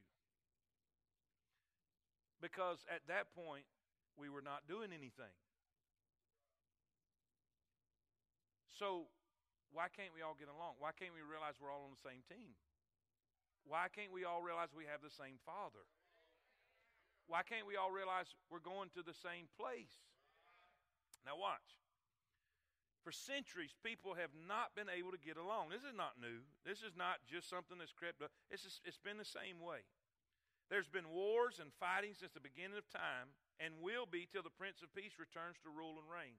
because at that point we were not doing anything. So, why can't we all get along? Why can't we realize we're all on the same team? Why can't we all realize we have the same Father? Why can't we all realize we're going to the same place? Now, watch. For centuries, people have not been able to get along. This is not new. This is not just something that's crept up. It's, just, it's been the same way. There's been wars and fighting since the beginning of time and will be till the Prince of Peace returns to rule and reign.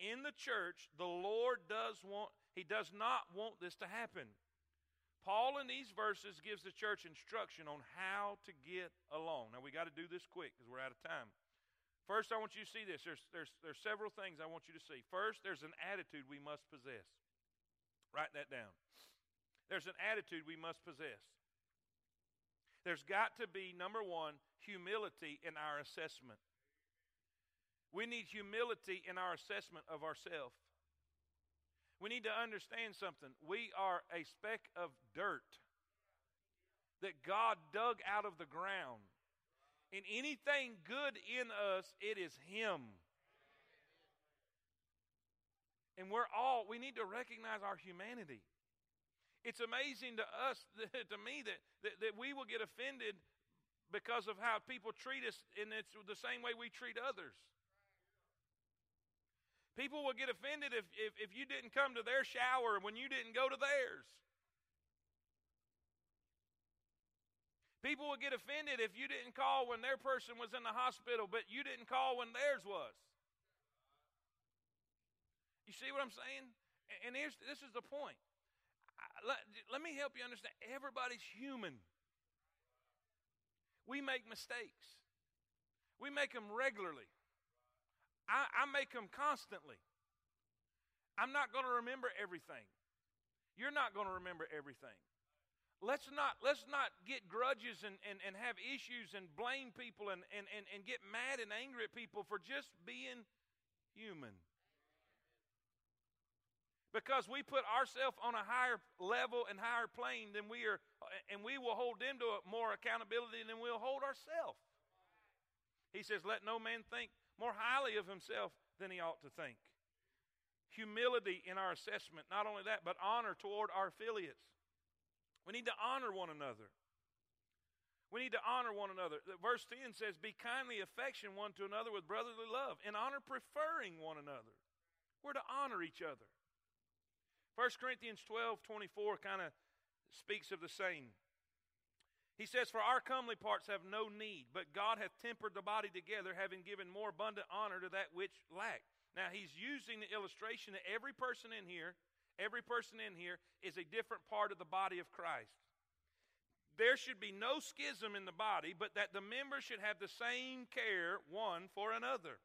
In the church, the Lord does want, He does not want this to happen. Paul in these verses gives the church instruction on how to get along. Now we got to do this quick because we're out of time. First, I want you to see this. There's, there's, there's several things I want you to see. First, there's an attitude we must possess. Write that down. There's an attitude we must possess. There's got to be, number one, humility in our assessment. We need humility in our assessment of ourselves. We need to understand something. We are a speck of dirt that God dug out of the ground. And anything good in us, it is Him. And we're all, we need to recognize our humanity. It's amazing to us, to me, that, that, that we will get offended because of how people treat us, and it's the same way we treat others. People will get offended if, if, if you didn't come to their shower when you didn't go to theirs. People will get offended if you didn't call when their person was in the hospital, but you didn't call when theirs was. You see what I'm saying? And here's, this is the point let, let me help you understand. Everybody's human. We make mistakes. We make them regularly. I, I make them constantly. I'm not going to remember everything. You're not going to remember everything. Let's not, let's not get grudges and, and, and have issues and blame people and, and, and, and get mad and angry at people for just being human because we put ourselves on a higher level and higher plane than we are, and we will hold them to more accountability than we'll hold ourselves. He says, Let no man think more highly of himself than he ought to think. Humility in our assessment, not only that, but honor toward our affiliates. We need to honor one another. We need to honor one another. Verse 10 says, Be kindly affection one to another with brotherly love, and honor preferring one another. We're to honor each other. 1 Corinthians 12 24 kind of speaks of the same. He says, For our comely parts have no need, but God hath tempered the body together, having given more abundant honor to that which lacked. Now, he's using the illustration that every person in here, every person in here is a different part of the body of Christ. There should be no schism in the body, but that the members should have the same care one for another.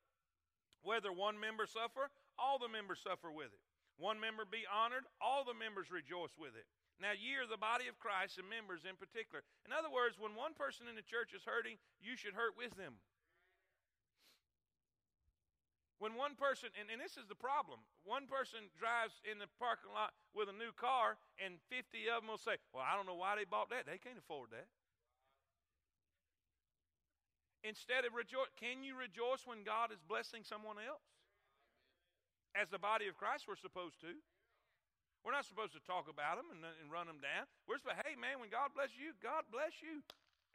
Whether one member suffer, all the members suffer with it. One member be honored, all the members rejoice with it. Now, ye are the body of Christ and members in particular. In other words, when one person in the church is hurting, you should hurt with them. When one person, and, and this is the problem, one person drives in the parking lot with a new car, and 50 of them will say, Well, I don't know why they bought that. They can't afford that. Instead of rejoice, can you rejoice when God is blessing someone else? As the body of Christ, we're supposed to. We're not supposed to talk about them and, and run them down. We're supposed, to, hey man, when God bless you, God bless you.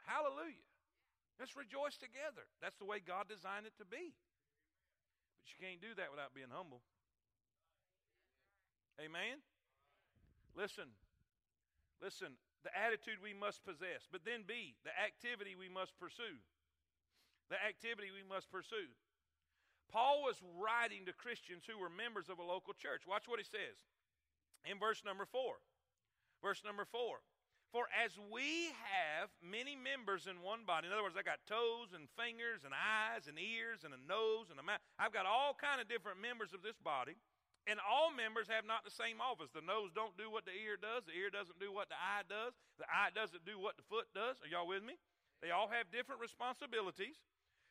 Hallelujah. Let's rejoice together. That's the way God designed it to be. But you can't do that without being humble. Amen? Listen, listen, the attitude we must possess. But then B, the activity we must pursue. The activity we must pursue. Paul was writing to Christians who were members of a local church. Watch what he says in verse number four. Verse number four. For as we have many members in one body, in other words, I got toes and fingers and eyes and ears and a nose and a mouth. I've got all kind of different members of this body, and all members have not the same office. The nose don't do what the ear does. The ear doesn't do what the eye does. The eye doesn't do what the foot does. Are y'all with me? They all have different responsibilities.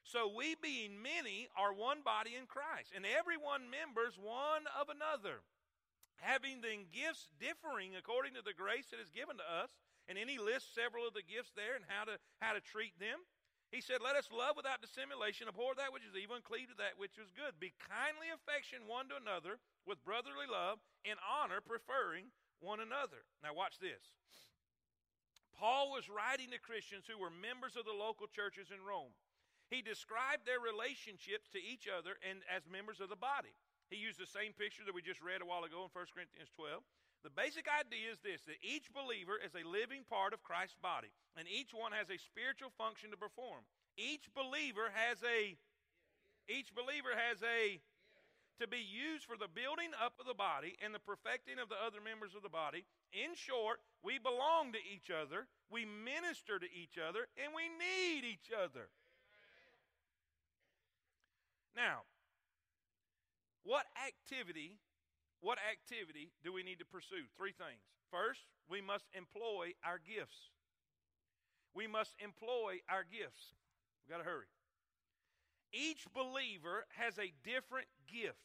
So we, being many, are one body in Christ, and everyone members one of another having then gifts differing according to the grace that is given to us. And then he lists several of the gifts there and how to how to treat them. He said, Let us love without dissimulation, abhor that which is evil, and cleave to that which is good. Be kindly affection one to another with brotherly love, in honor, preferring one another. Now, watch this. Paul was writing to Christians who were members of the local churches in Rome. He described their relationships to each other and as members of the body. He used the same picture that we just read a while ago in 1 Corinthians 12. The basic idea is this that each believer is a living part of Christ's body, and each one has a spiritual function to perform. Each believer has a each believer has a to be used for the building up of the body and the perfecting of the other members of the body. In short, we belong to each other, we minister to each other, and we need each other. Now, what activity, what activity do we need to pursue? Three things. First, we must employ our gifts. We must employ our gifts. We got to hurry. Each believer has a different gift.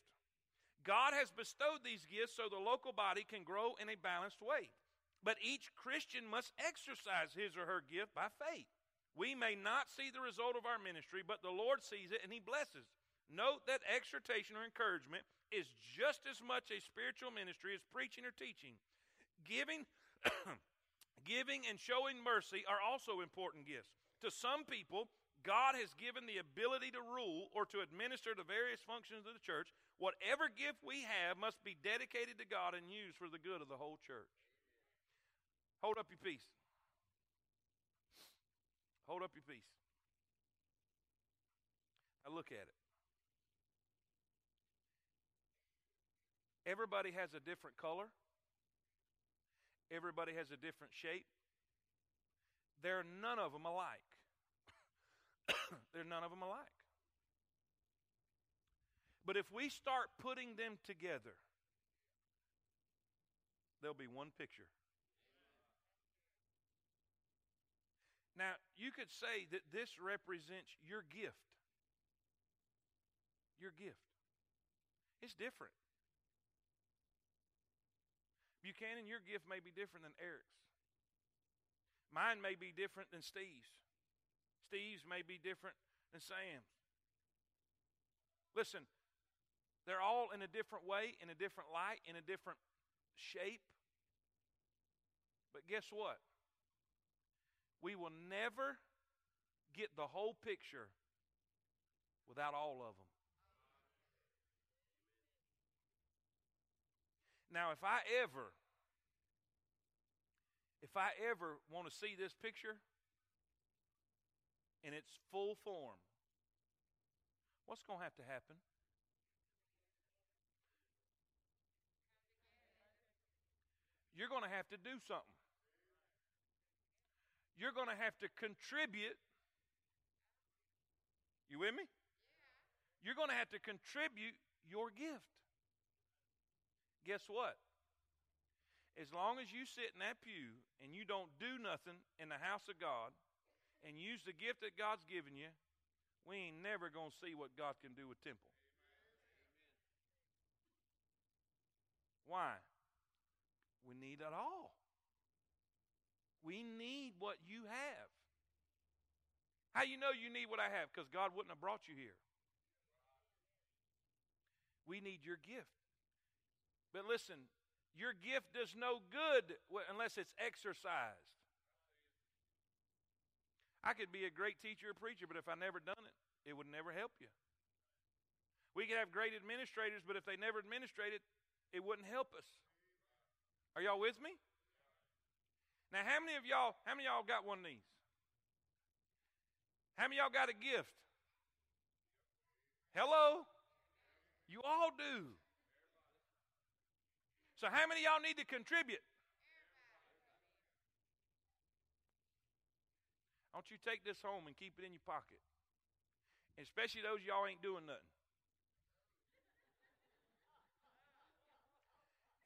God has bestowed these gifts so the local body can grow in a balanced way. But each Christian must exercise his or her gift by faith. We may not see the result of our ministry, but the Lord sees it and he blesses. Note that exhortation or encouragement is just as much a spiritual ministry as preaching or teaching. Giving, giving and showing mercy are also important gifts. To some people, God has given the ability to rule or to administer the various functions of the church. Whatever gift we have must be dedicated to God and used for the good of the whole church. Hold up your piece. Hold up your piece. Now look at it. Everybody has a different color. Everybody has a different shape. They're none of them alike. They're none of them alike. But if we start putting them together, there'll be one picture. Now, you could say that this represents your gift. Your gift. It's different. Buchanan, your gift may be different than Eric's. Mine may be different than Steve's. Steve's may be different than Sam's. Listen, they're all in a different way, in a different light, in a different shape. But guess what? We will never get the whole picture without all of them. Now, if I ever, if I ever want to see this picture in its full form, what's going to have to happen? You're going to have to do something. You're going to have to contribute. You with me? You're going to have to contribute your gift guess what? as long as you sit in that pew and you don't do nothing in the house of God and use the gift that God's given you, we ain't never going to see what God can do with temple. Why? We need it all. We need what you have. How you know you need what I have? Because God wouldn't have brought you here. We need your gift. But listen, your gift does no good unless it's exercised. I could be a great teacher or preacher, but if I never done it, it would never help you. We could have great administrators, but if they never administrated, it wouldn't help us. Are y'all with me? Now, how many of y'all, how many of y'all got one of these? How many of y'all got a gift? Hello? You all do. So, how many y'all need to contribute? Don't you take this home and keep it in your pocket? Especially those y'all ain't doing nothing.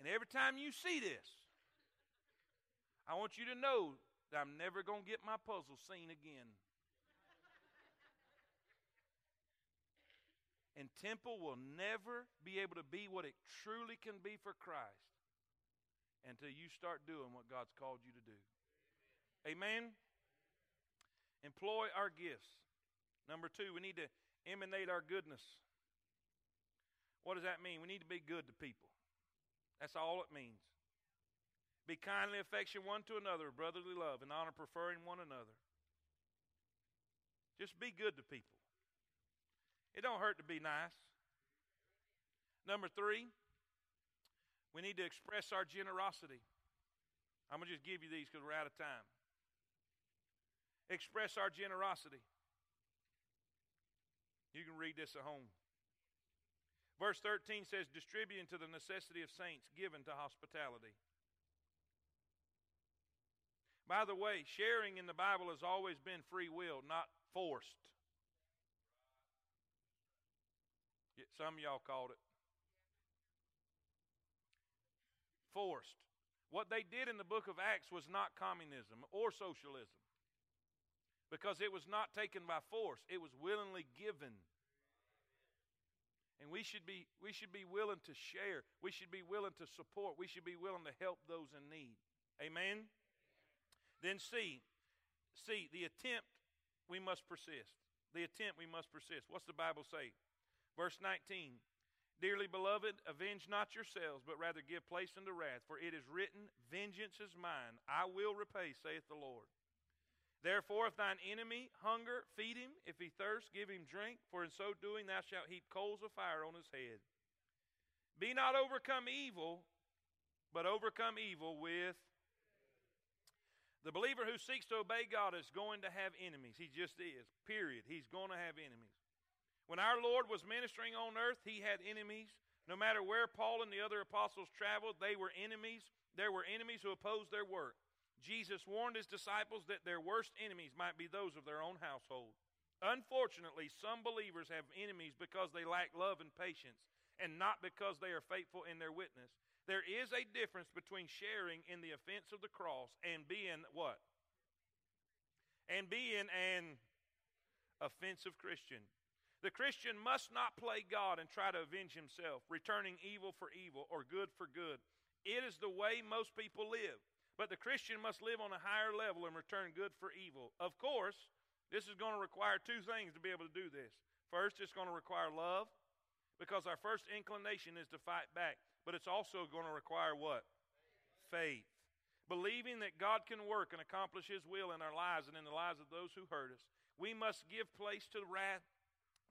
And every time you see this, I want you to know that I'm never going to get my puzzle seen again. And temple will never be able to be what it truly can be for Christ until you start doing what God's called you to do. Amen? Employ our gifts. Number two, we need to emanate our goodness. What does that mean? We need to be good to people. That's all it means. Be kindly affectionate one to another, brotherly love, and honor preferring one another. Just be good to people. It don't hurt to be nice. Number three, we need to express our generosity. I'm going to just give you these because we're out of time. Express our generosity. You can read this at home. Verse 13 says, distributing to the necessity of saints, given to hospitality. By the way, sharing in the Bible has always been free will, not forced. Some of y'all called it. Forced. What they did in the book of Acts was not communism or socialism because it was not taken by force, it was willingly given. And we should be we should be willing to share. We should be willing to support. We should be willing to help those in need. Amen. Then C, C, the attempt we must persist. The attempt we must persist. What's the Bible say? Verse 19 Dearly beloved, avenge not yourselves, but rather give place unto wrath, for it is written, Vengeance is mine, I will repay, saith the Lord. Therefore, if thine enemy hunger, feed him. If he thirst, give him drink, for in so doing thou shalt heap coals of fire on his head. Be not overcome evil, but overcome evil with. The believer who seeks to obey God is going to have enemies. He just is, period. He's going to have enemies. When our Lord was ministering on earth, he had enemies. No matter where Paul and the other apostles traveled, they were enemies. There were enemies who opposed their work. Jesus warned his disciples that their worst enemies might be those of their own household. Unfortunately, some believers have enemies because they lack love and patience, and not because they are faithful in their witness. There is a difference between sharing in the offense of the cross and being what? And being an offensive Christian. The Christian must not play God and try to avenge himself, returning evil for evil or good for good. It is the way most people live. But the Christian must live on a higher level and return good for evil. Of course, this is going to require two things to be able to do this. First, it's going to require love, because our first inclination is to fight back. But it's also going to require what? Faith. Believing that God can work and accomplish His will in our lives and in the lives of those who hurt us. We must give place to wrath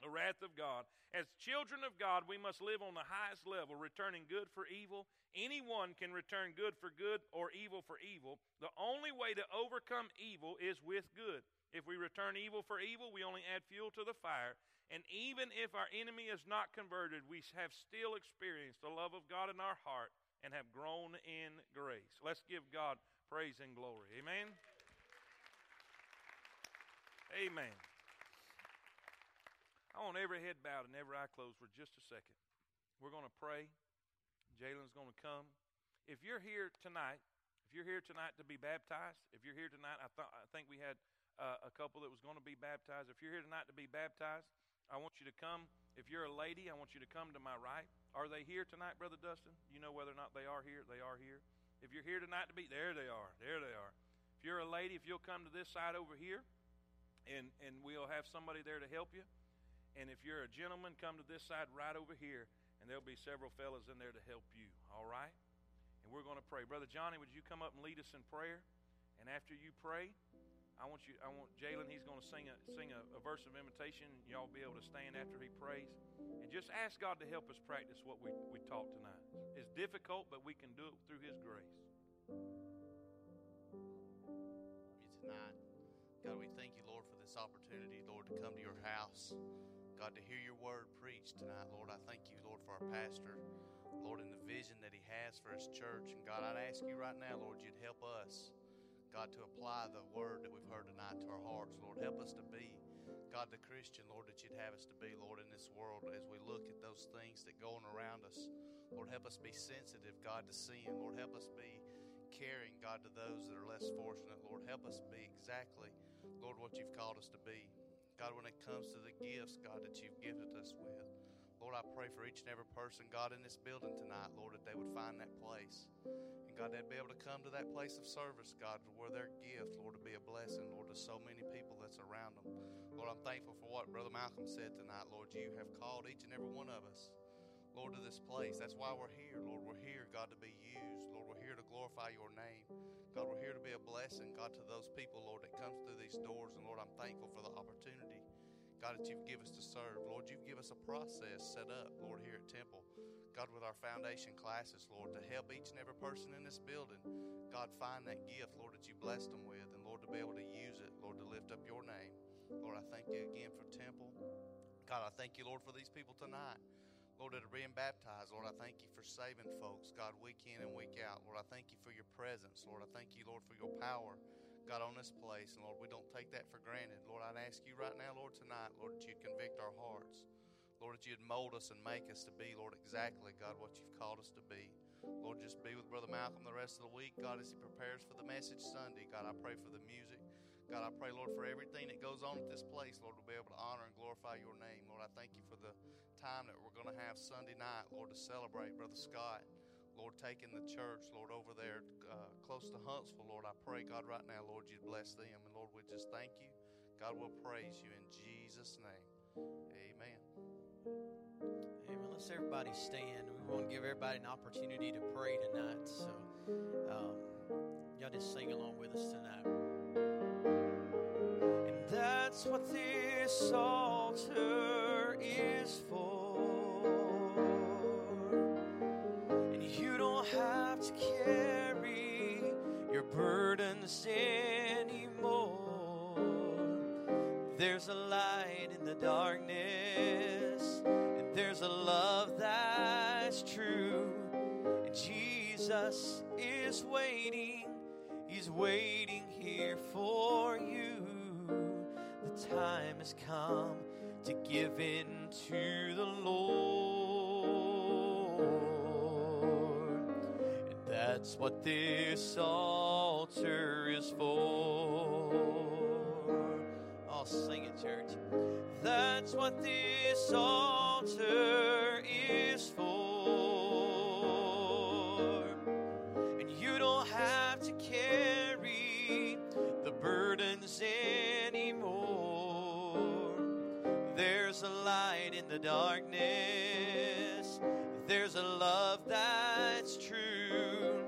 the wrath of God. As children of God, we must live on the highest level, returning good for evil. Anyone can return good for good or evil for evil. The only way to overcome evil is with good. If we return evil for evil, we only add fuel to the fire. And even if our enemy is not converted, we have still experienced the love of God in our heart and have grown in grace. Let's give God praise and glory. Amen. Amen. I want every head bowed and every eye closed for just a second. We're going to pray. Jalen's going to come. if you're here tonight, if you're here tonight to be baptized, if you're here tonight, I, th- I think we had uh, a couple that was going to be baptized. If you're here tonight to be baptized, I want you to come. If you're a lady, I want you to come to my right. Are they here tonight, Brother Dustin? You know whether or not they are here? They are here. If you're here tonight to be, there they are. There they are. If you're a lady, if you'll come to this side over here, and, and we'll have somebody there to help you. And if you're a gentleman, come to this side right over here, and there'll be several fellas in there to help you. All right? And we're going to pray. Brother Johnny, would you come up and lead us in prayer? And after you pray, I want you. I want Jalen. He's going to sing a sing a, a verse of invitation. Y'all be able to stand after he prays, and just ask God to help us practice what we we taught tonight. It's difficult, but we can do it through His grace. tonight. God, we thank you, Lord, for this opportunity, Lord, to come to your house. God, to hear your word preached tonight, Lord. I thank you, Lord, for our pastor, Lord, in the vision that he has for his church. And God, I'd ask you right now, Lord, you'd help us, God, to apply the word that we've heard tonight to our hearts. Lord, help us to be, God, the Christian, Lord, that you'd have us to be, Lord, in this world as we look at those things that go on around us. Lord, help us be sensitive, God, to sin. Lord, help us be caring, God, to those that are less fortunate. Lord, help us be exactly, Lord, what you've called us to be. God, when it comes to the gifts, God, that you've gifted us with. Lord, I pray for each and every person, God, in this building tonight, Lord, that they would find that place. And God, they'd be able to come to that place of service, God, where their gift, Lord, to be a blessing, Lord, to so many people that's around them. Lord, I'm thankful for what Brother Malcolm said tonight, Lord. You have called each and every one of us, To this place. That's why we're here, Lord. We're here, God, to be used. Lord, we're here to glorify your name. God, we're here to be a blessing, God, to those people, Lord, that comes through these doors. And Lord, I'm thankful for the opportunity God, that you've given us to serve. Lord, you've given us a process set up, Lord, here at Temple. God, with our foundation classes, Lord, to help each and every person in this building, God, find that gift, Lord, that you blessed them with, and Lord, to be able to use it, Lord, to lift up your name. Lord, I thank you again for Temple. God, I thank you, Lord, for these people tonight. Lord, that are being baptized. Lord, I thank you for saving folks, God, week in and week out. Lord, I thank you for your presence. Lord, I thank you, Lord, for your power. God, on this place. And Lord, we don't take that for granted. Lord, I'd ask you right now, Lord, tonight, Lord, that you'd convict our hearts. Lord, that you'd mold us and make us to be, Lord, exactly, God, what you've called us to be. Lord, just be with Brother Malcolm the rest of the week, God, as he prepares for the message Sunday. God, I pray for the music. God, I pray, Lord, for everything that goes on at this place, Lord, to be able to honor and glorify your name. Lord, I thank you for the time that we're going to have Sunday night, Lord, to celebrate Brother Scott. Lord, taking the church, Lord, over there uh, close to Huntsville, Lord, I pray, God, right now, Lord, you'd bless them. And Lord, we just thank you. God will praise you in Jesus' name. Amen. Amen. Let's everybody stand. We want to give everybody an opportunity to pray tonight. So, um, y'all just sing along with us tonight. That's what this altar is for. And you don't have to carry your burdens anymore. There's a light in the darkness, and there's a love that's true. And Jesus is waiting, He's waiting here for you. Time has come to give in to the Lord. And that's what this altar is for. I'll sing it, church. That's what this altar is for. And you don't have to carry the burdens anymore. Darkness, there's a love that's true.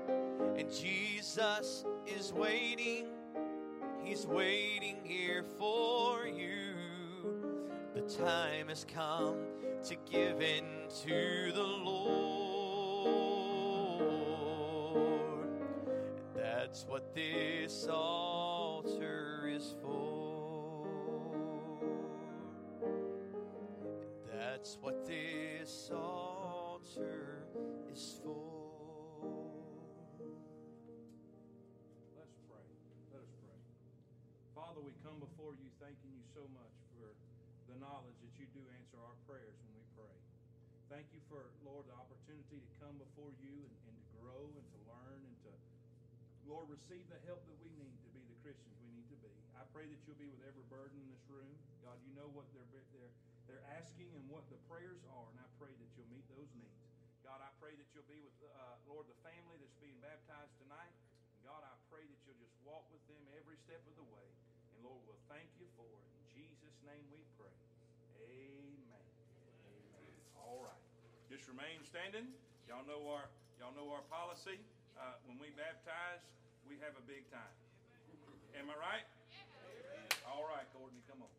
And Jesus is waiting, He's waiting here for you. The time has come to give in to the Lord. And that's what this altar is for. That's what this altar is for. Let's pray. Let us pray. Father, we come before you thanking you so much for the knowledge that you do answer our prayers when we pray. Thank you for, Lord, the opportunity to come before you and, and to grow and to learn. And to, Lord, receive the help that we need to be the Christians we need to be. I pray that you'll be with every burden in this room. God, you know what they're, they're, they're asking and what the prayers are, and I pray that you'll meet those needs. God, I pray that you'll be with, uh, Lord, the family that's being baptized tonight. And God, I pray that you'll just walk with them every step of the way. And Lord, we'll thank you for it. In Jesus' name we pray. Amen. Amen. All right. Just remain standing. Y'all know our y'all know our policy. Uh, when we baptize, we have a big time. Am I right? All right, Courtney, come on.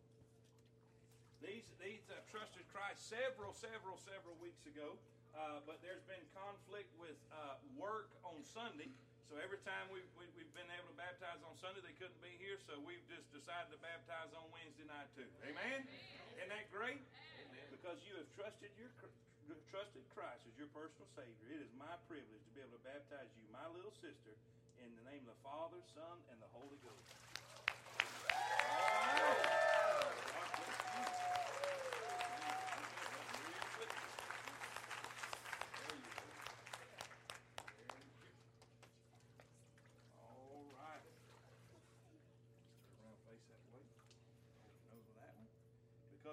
These uh, trusted Christ several, several, several weeks ago, uh, but there's been conflict with uh, work on Sunday. So every time we've, we, have been able to baptize on Sunday, they couldn't be here, so we've just decided to baptize on Wednesday night too. Amen? Isn't that great? Because you have trusted your trusted Christ as your personal Savior. It is my privilege to be able to baptize you, my little sister, in the name of the Father, Son, and the Holy Ghost.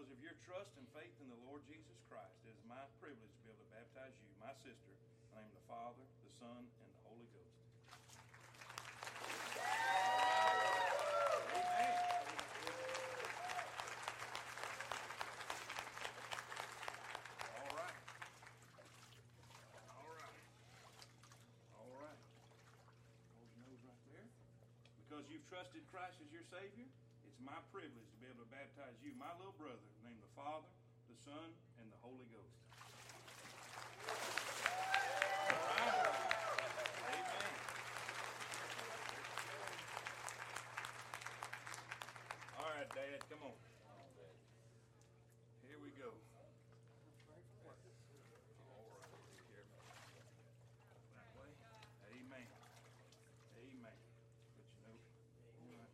Because of your trust and faith in the Lord Jesus Christ, it is my privilege to be able to baptize you, my sister, in the name of the Father, the Son, and the Holy Ghost. All right. All right. All right. Hold your nose right there. Because you've trusted Christ as your Savior, it's my privilege to be able to baptize you, my little brother, Father, the Son, and the Holy Ghost. All right. Dad, come on. Here we go. That way. Amen. Amen. Put your note right there. Amen.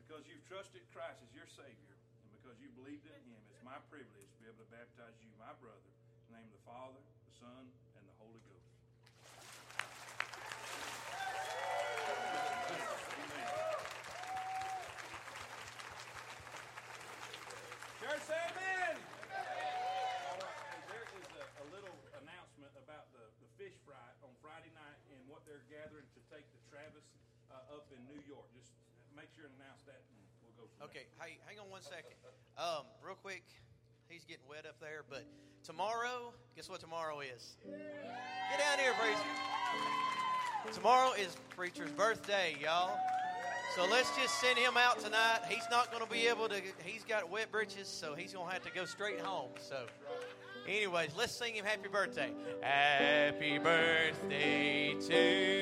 Because you've trusted Christ as your Savior, and because you believed in Him, it's my privilege to be able to baptize you, my brother, in the name of the Father, the Son, and the Holy Ghost. Church, say amen. All right, there is a, a little announcement about the, the fish fry on Friday night and what they're gathering to take to Travis uh, up in New York. Just make sure and announce that, and we'll go from Okay, hey, hang on one second. Um, real quick, he's getting wet up there, but tomorrow, guess what tomorrow is? Get down here, preacher. Tomorrow is preacher's birthday, y'all. So let's just send him out tonight. He's not going to be able to. He's got wet britches, so he's going to have to go straight home. So, anyways, let's sing him happy birthday. Happy birthday to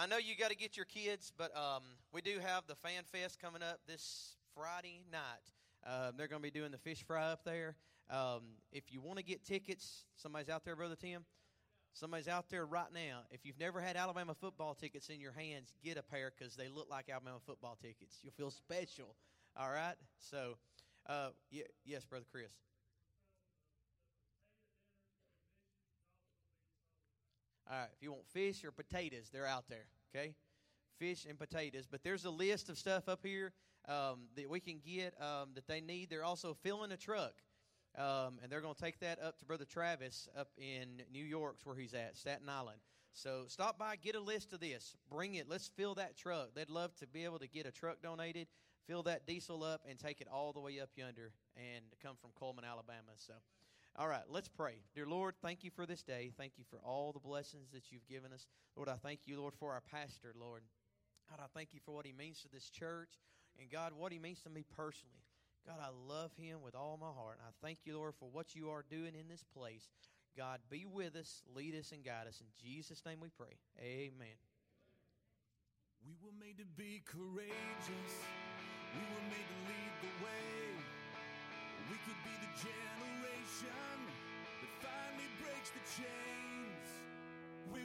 I know you got to get your kids, but um, we do have the Fan Fest coming up this Friday night. Um, they're going to be doing the fish fry up there. Um, if you want to get tickets, somebody's out there, Brother Tim. Somebody's out there right now. If you've never had Alabama football tickets in your hands, get a pair because they look like Alabama football tickets. You'll feel special. All right. So, uh, yes, Brother Chris. All right, if you want fish or potatoes, they're out there. Okay, fish and potatoes. But there's a list of stuff up here um, that we can get um, that they need. They're also filling a truck, um, and they're going to take that up to Brother Travis up in New York's where he's at, Staten Island. So stop by, get a list of this, bring it. Let's fill that truck. They'd love to be able to get a truck donated, fill that diesel up, and take it all the way up yonder and come from Cullman, Alabama. So. All right, let's pray. Dear Lord, thank you for this day. Thank you for all the blessings that you've given us. Lord, I thank you, Lord, for our pastor, Lord. God, I thank you for what he means to this church and God, what he means to me personally. God, I love him with all my heart. And I thank you, Lord, for what you are doing in this place. God, be with us, lead us, and guide us. In Jesus' name we pray. Amen. We were made to be courageous. We were made to lead the way. We could be the generation that finally breaks the chains. We